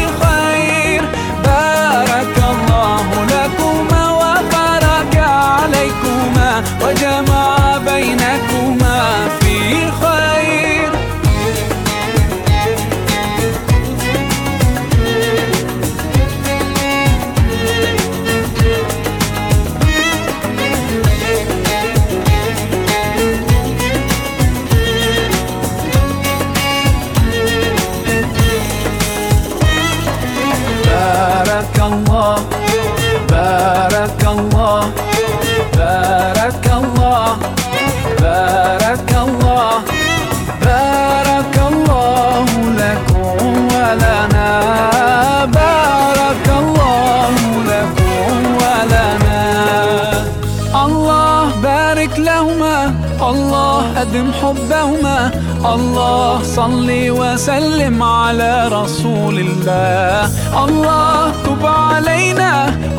الله صل وسلم على رسول الله. الله تب علينا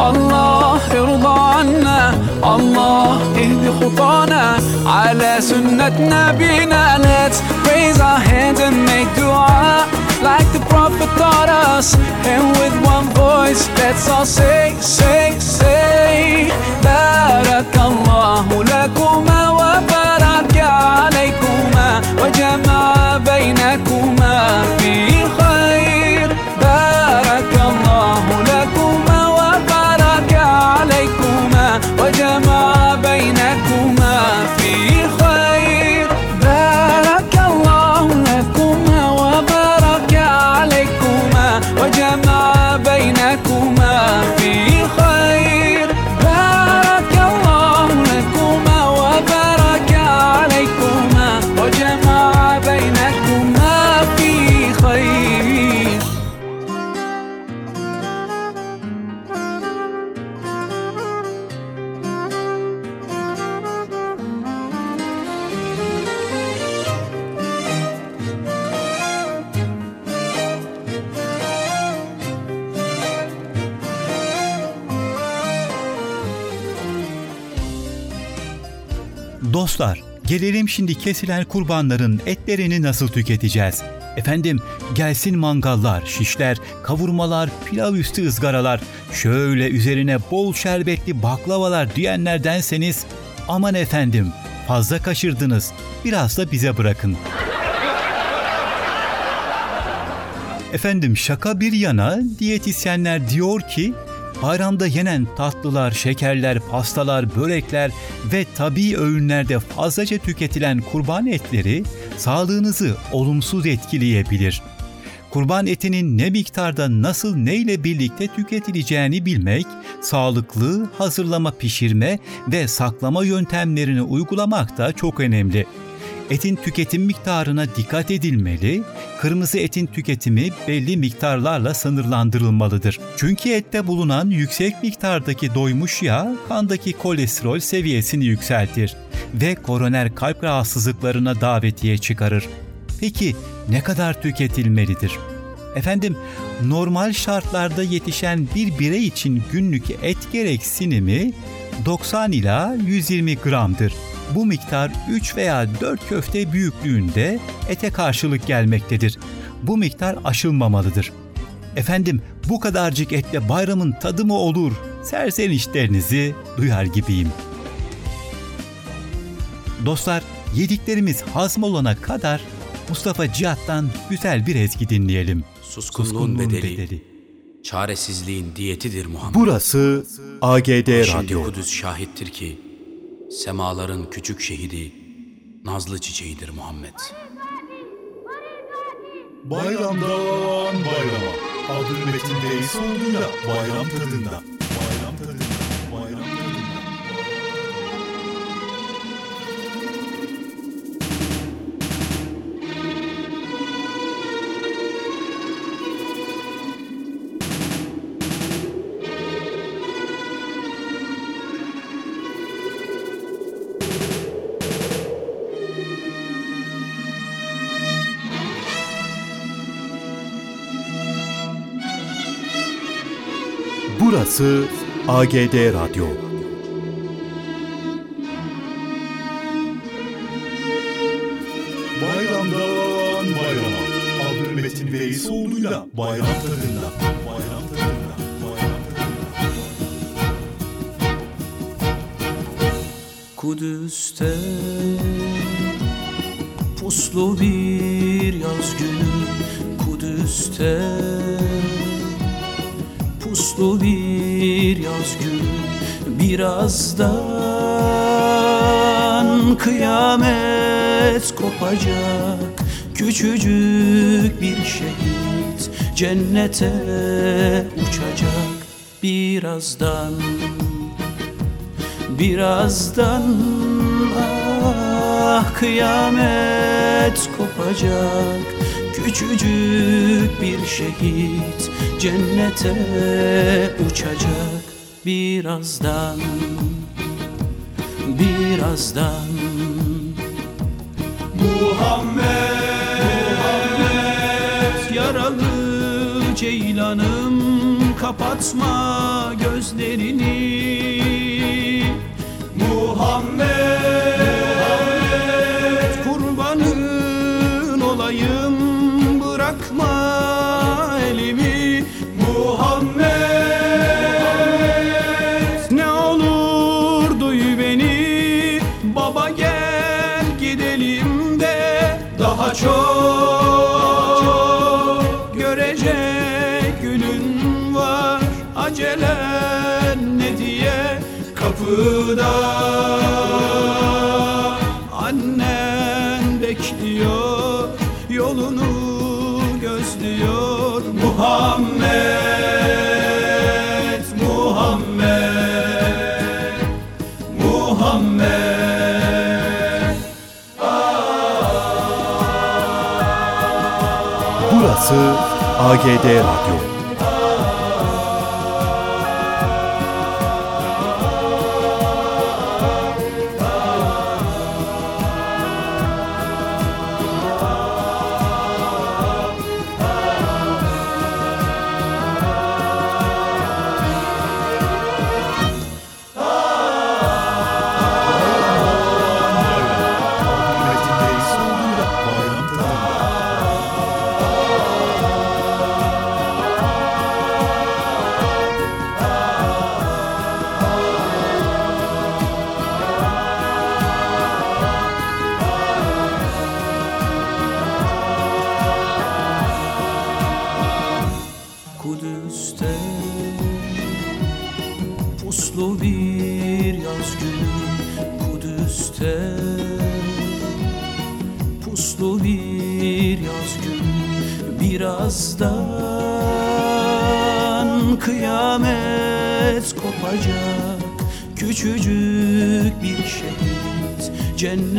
الله ارضى عنا الله اهدي خطانا. على سنة نبينا Let's raise our hands and make dua. Like the Prophet taught us And with one voice let's all say, say, say بارك الله لكما وبارك عليكما وجمع Dostlar, gelelim şimdi kesilen kurbanların etlerini nasıl tüketeceğiz? Efendim, gelsin mangallar, şişler, kavurmalar, pilav üstü ızgaralar, şöyle üzerine bol şerbetli baklavalar diyenlerdenseniz, aman efendim, fazla kaçırdınız, biraz da bize bırakın. Efendim şaka bir yana diyetisyenler diyor ki bayramda yenen tatlılar, şekerler, pastalar, börekler ve tabii öğünlerde fazlaca tüketilen kurban etleri sağlığınızı olumsuz etkileyebilir. Kurban etinin ne miktarda nasıl neyle birlikte tüketileceğini bilmek, sağlıklı hazırlama, pişirme ve saklama yöntemlerini uygulamak da çok önemli. Etin tüketim miktarına dikkat edilmeli, kırmızı etin tüketimi belli miktarlarla sınırlandırılmalıdır. Çünkü ette bulunan yüksek miktardaki doymuş yağ kandaki kolesterol seviyesini yükseltir ve koroner kalp rahatsızlıklarına davetiye çıkarır. Peki ne kadar tüketilmelidir? Efendim, normal şartlarda yetişen bir birey için günlük et gereksinimi 90 ila 120 gramdır. Bu miktar 3 veya 4 köfte büyüklüğünde ete karşılık gelmektedir. Bu miktar aşılmamalıdır. Efendim bu kadarcık etle bayramın tadı mı olur? Serzenişlerinizi duyar gibiyim. Dostlar yediklerimiz hazm olana kadar Mustafa Cihat'tan güzel bir ezgi dinleyelim. Suskunluğun bedeli, çaresizliğin diyetidir Muhammed. Burası AGD Şimdi Radyo. Kudüs şahittir ki, semaların küçük şehidi, nazlı çiçeğidir Muhammed. Bayramdan bayrama. Beysoğlu'yla bayram tadında. Bayram tadında. Burası AGD Radyo. Kıyamet kopacak. Küçücük bir şehit cennete uçacak. Birazdan Birazdan ah kıyamet kopacak. Küçücük bir şehit cennete uçacak. Birazdan Birazdan Muhammed. Yaralı ceylanım kapatma gözlerini. Muhammed. Kapıda. Annen bekliyor yolunu gözlüyor. Muhammed Muhammed Muhammed. Burası AGD Radyo.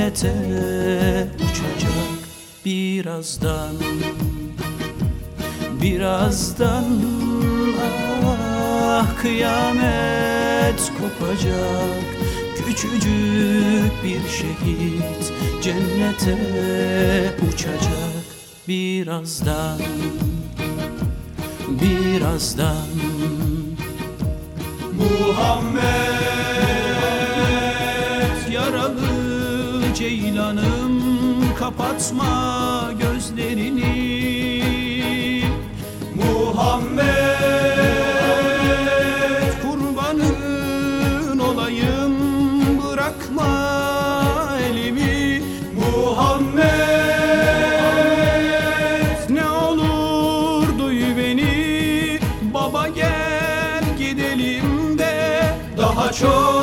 Cennete uçacak Birazdan Birazdan ah kıyamet kopacak Küçücük bir şehit cennete uçacak Birazdan Birazdan. Muhammed kapatma gözlerini. Muhammed kurbanın olayım bırakma elimi. Muhammed ne olur duy beni baba gel gidelim de. Daha çok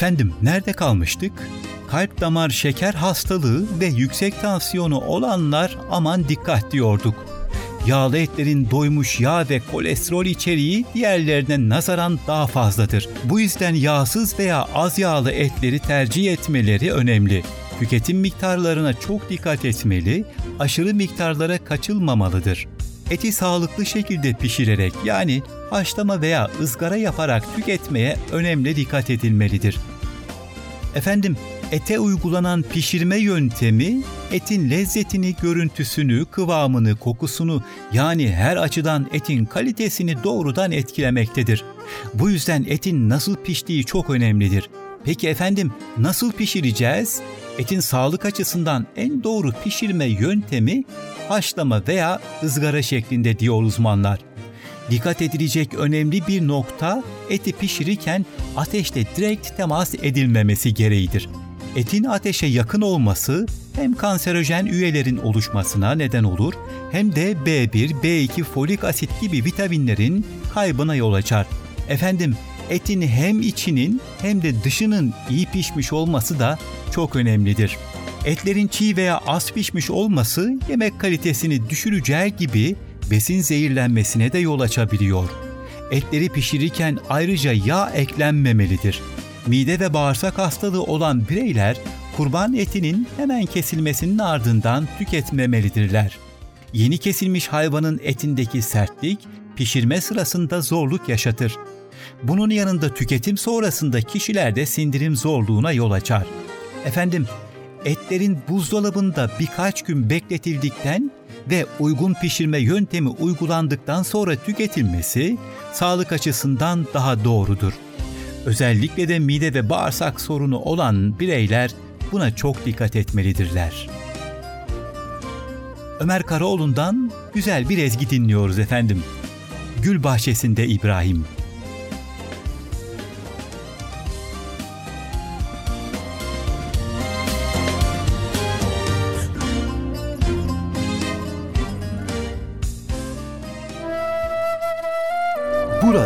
efendim, nerede kalmıştık? Kalp damar şeker hastalığı ve yüksek tansiyonu olanlar aman dikkat diyorduk. Yağlı etlerin doymuş yağ ve kolesterol içeriği diğerlerine nazaran daha fazladır. Bu yüzden yağsız veya az yağlı etleri tercih etmeleri önemli. Tüketim miktarlarına çok dikkat etmeli, aşırı miktarlara kaçılmamalıdır. Eti sağlıklı şekilde pişirerek yani haşlama veya ızgara yaparak tüketmeye önemli dikkat edilmelidir. Efendim, ete uygulanan pişirme yöntemi etin lezzetini, görüntüsünü, kıvamını, kokusunu yani her açıdan etin kalitesini doğrudan etkilemektedir. Bu yüzden etin nasıl piştiği çok önemlidir. Peki efendim nasıl pişireceğiz? Etin sağlık açısından en doğru pişirme yöntemi haşlama veya ızgara şeklinde diyor uzmanlar. Dikkat edilecek önemli bir nokta eti pişirirken ateşte direkt temas edilmemesi gereğidir. Etin ateşe yakın olması hem kanserojen üyelerin oluşmasına neden olur hem de B1, B2, folik asit gibi vitaminlerin kaybına yol açar. Efendim etin hem içinin hem de dışının iyi pişmiş olması da çok önemlidir. Etlerin çiğ veya az pişmiş olması yemek kalitesini düşüreceği gibi besin zehirlenmesine de yol açabiliyor. Etleri pişirirken ayrıca yağ eklenmemelidir. Mide ve bağırsak hastalığı olan bireyler kurban etinin hemen kesilmesinin ardından tüketmemelidirler. Yeni kesilmiş hayvanın etindeki sertlik pişirme sırasında zorluk yaşatır. Bunun yanında tüketim sonrasında kişilerde sindirim zorluğuna yol açar. Efendim, etlerin buzdolabında birkaç gün bekletildikten ve uygun pişirme yöntemi uygulandıktan sonra tüketilmesi sağlık açısından daha doğrudur. Özellikle de mide ve bağırsak sorunu olan bireyler buna çok dikkat etmelidirler. Ömer Karaoğlu'ndan güzel bir ezgi dinliyoruz efendim. Gül Bahçesinde İbrahim.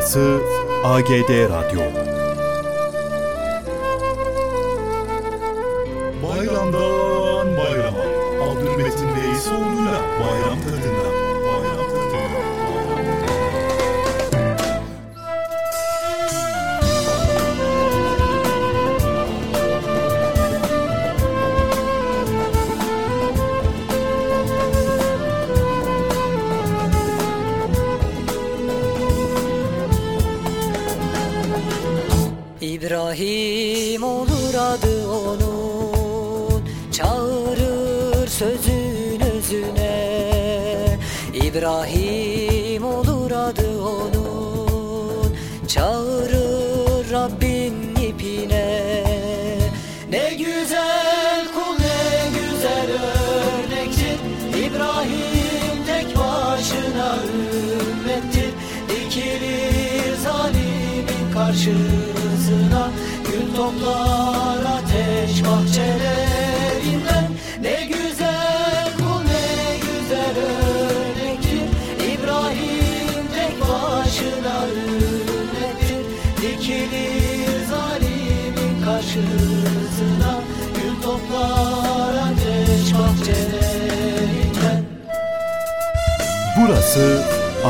Burası AGD Radyo.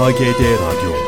AGD Radyo.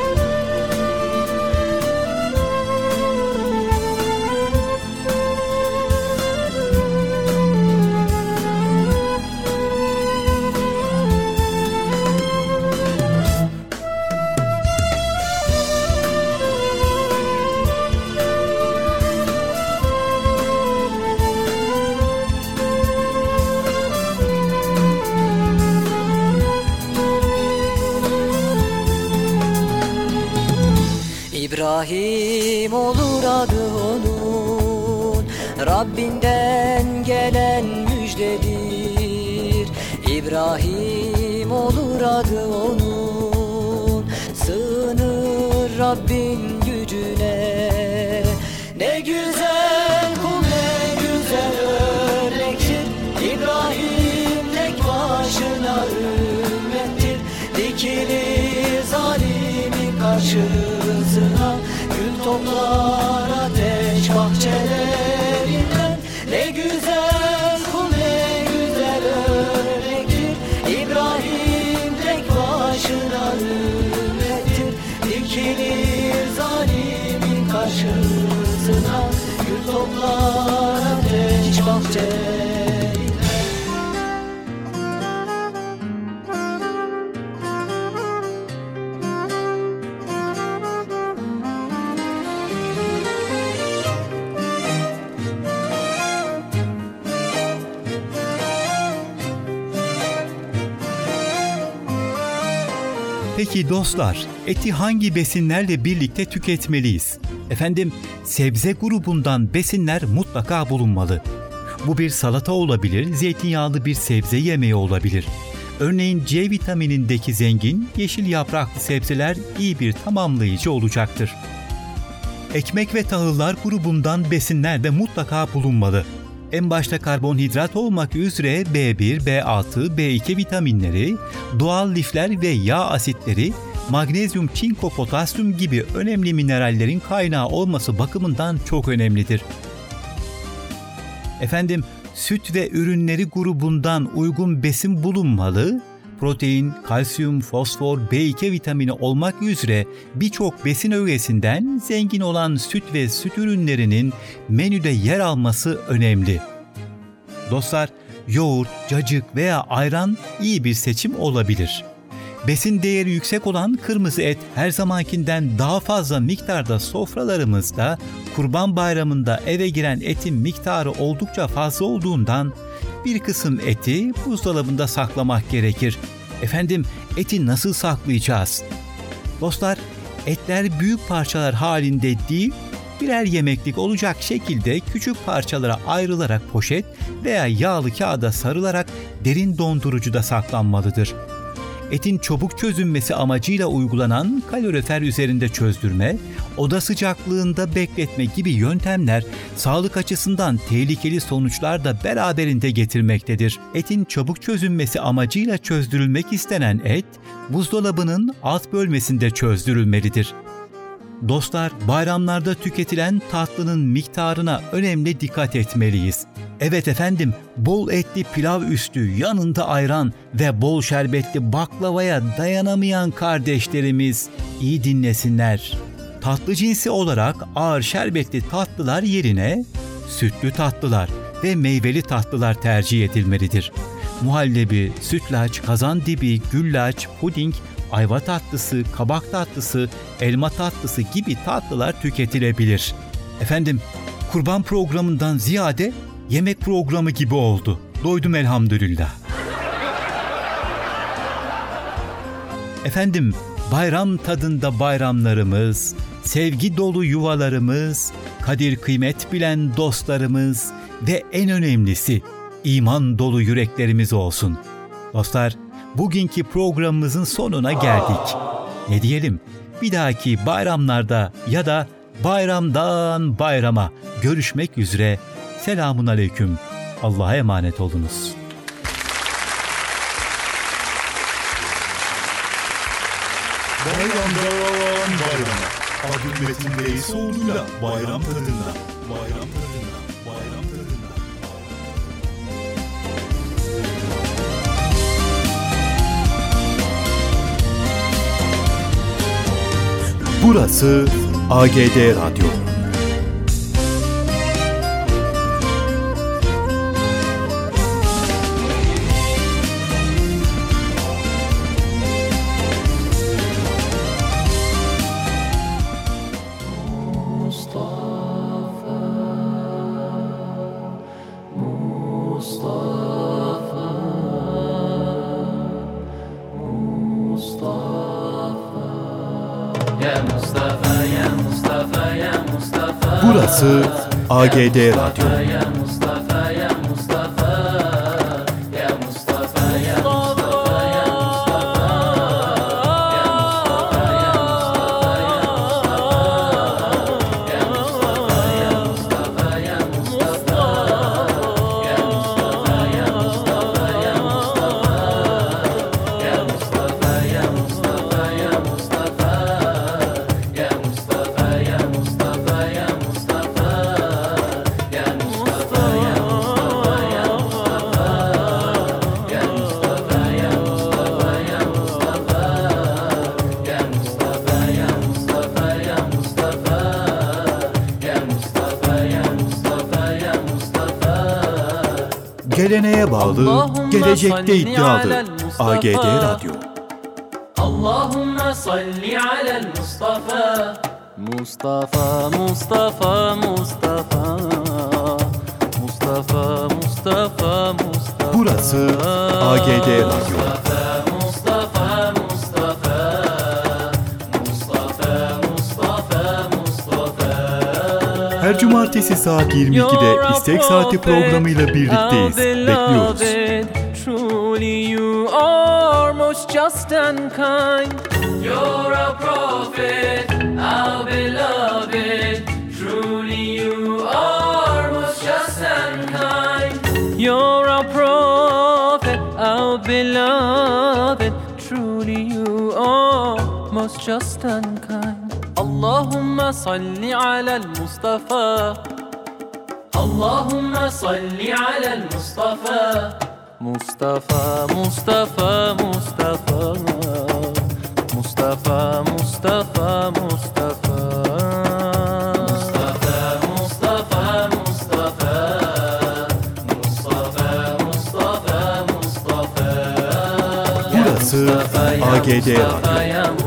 İbrahim olur adı onun. Rabbinden gelen müjdedir. İbrahim olur adı onun. Sığınır Rabbin gücüne. Ne güzel kul ne güzel örnektir İbrahim tek başına ümmettir. Dikilir zalimin karşısına Toplar ateş bahçelerinden Ne güzel kul ne güzel örnektir İbrahim tek başına ümmettir Dikilir zalimin karşısına Gül toplar ateş bahçelerinden Peki dostlar, eti hangi besinlerle birlikte tüketmeliyiz? Efendim, sebze grubundan besinler mutlaka bulunmalı. Bu bir salata olabilir, zeytinyağlı bir sebze yemeği olabilir. Örneğin C vitaminindeki zengin yeşil yapraklı sebzeler iyi bir tamamlayıcı olacaktır. Ekmek ve tahıllar grubundan besinler de mutlaka bulunmalı. En başta karbonhidrat olmak üzere B1, B6, B2 vitaminleri, doğal lifler ve yağ asitleri, magnezyum, çinko, potasyum gibi önemli minerallerin kaynağı olması bakımından çok önemlidir. Efendim, süt ve ürünleri grubundan uygun besin bulunmalı, protein, kalsiyum, fosfor, B2 vitamini olmak üzere birçok besin öğesinden zengin olan süt ve süt ürünlerinin menüde yer alması önemli. Dostlar, yoğurt, cacık veya ayran iyi bir seçim olabilir. Besin değeri yüksek olan kırmızı et her zamankinden daha fazla miktarda sofralarımızda Kurban Bayramı'nda eve giren etin miktarı oldukça fazla olduğundan bir kısım eti buzdolabında saklamak gerekir. Efendim eti nasıl saklayacağız? Dostlar etler büyük parçalar halinde değil birer yemeklik olacak şekilde küçük parçalara ayrılarak poşet veya yağlı kağıda sarılarak derin dondurucuda saklanmalıdır. Etin çabuk çözünmesi amacıyla uygulanan kalorifer üzerinde çözdürme, oda sıcaklığında bekletme gibi yöntemler sağlık açısından tehlikeli sonuçlar da beraberinde getirmektedir. Etin çabuk çözünmesi amacıyla çözdürülmek istenen et, buzdolabının alt bölmesinde çözdürülmelidir. Dostlar, bayramlarda tüketilen tatlının miktarına önemli dikkat etmeliyiz. Evet efendim, bol etli pilav üstü, yanında ayran ve bol şerbetli baklavaya dayanamayan kardeşlerimiz iyi dinlesinler. Tatlı cinsi olarak ağır şerbetli tatlılar yerine sütlü tatlılar ve meyveli tatlılar tercih edilmelidir. Muhallebi, sütlaç, kazandibi, güllaç, puding, ayva tatlısı, kabak tatlısı, elma tatlısı gibi tatlılar tüketilebilir. Efendim, kurban programından ziyade yemek programı gibi oldu. Doydum elhamdülillah. Efendim, bayram tadında bayramlarımız, sevgi dolu yuvalarımız, kadir kıymet bilen dostlarımız ve en önemlisi iman dolu yüreklerimiz olsun. Dostlar, bugünkü programımızın sonuna geldik. Ne diyelim? Bir dahaki bayramlarda ya da bayramdan bayrama görüşmek üzere. Selamun aleyküm. Allah'a emanet olunuz. Bayramdan bayrama. Abdülmetin Beysoğlu'yla bayram tadında. Bayram tadında. Burası AGD Radyo. AGD Radyo. geleneğe bağlı, Allahümme gelecekte iddialı. AGD Radyo. Allahümme salli alel Mustafa. Mustafa, Mustafa, Mustafa. Mustafa, Mustafa, Mustafa. Burası AGD Radyo. Mustafa. Her cumartesi saat 22'de İstek Saati programıyla birlikteyiz. Bekliyoruz. Truly you are most just and kind. You're a prophet, our beloved. Truly you are most just and kind. You're a prophet, our beloved. Truly you are most just and kind. اللهم صل على المصطفى اللهم صل على المصطفى مصطفى مصطفى مصطفى مصطفى مصطفى مصطفى Burası AGD Radyo.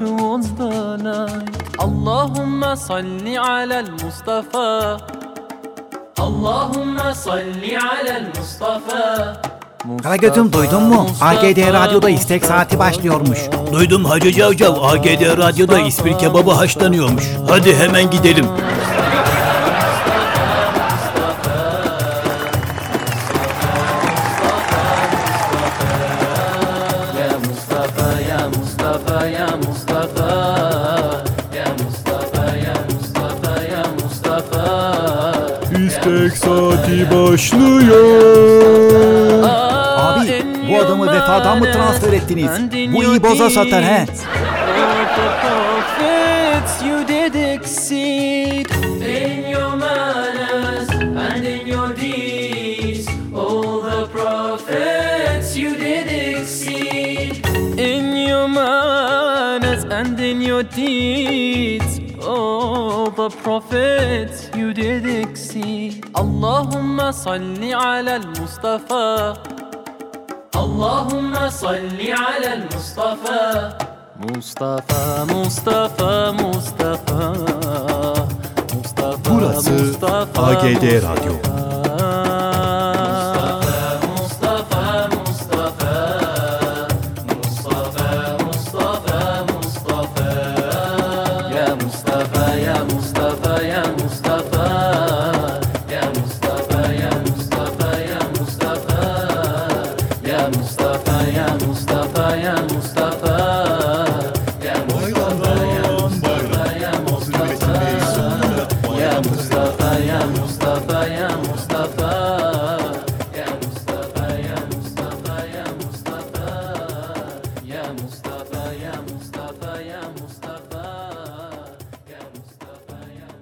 towards the night. اللهم صل على المصطفى اللهم صل على المصطفى Karagöz'üm duydun mu? AGD Radyo'da istek saati başlıyormuş. Duydum Hacı Cavcav AGD Radyo'da ispir kebabı haşlanıyormuş. Hadi hemen gidelim. Ya Mustafa ya Mustafa ya Mustafa Ya Mustafa ya Mustafa ya Mustafa İstek saati başlıyor bu adamı vefadan mı transfer ettiniz? Bu iyi boza satar he. and in your deeds. Oh, the prophets you did exceed. Allahumma salli ala al-Mustafa. اللهم صل على المصطفى. مصطفى مصطفى مصطفى. مصطفى Burası مصطفى AGD Radyo.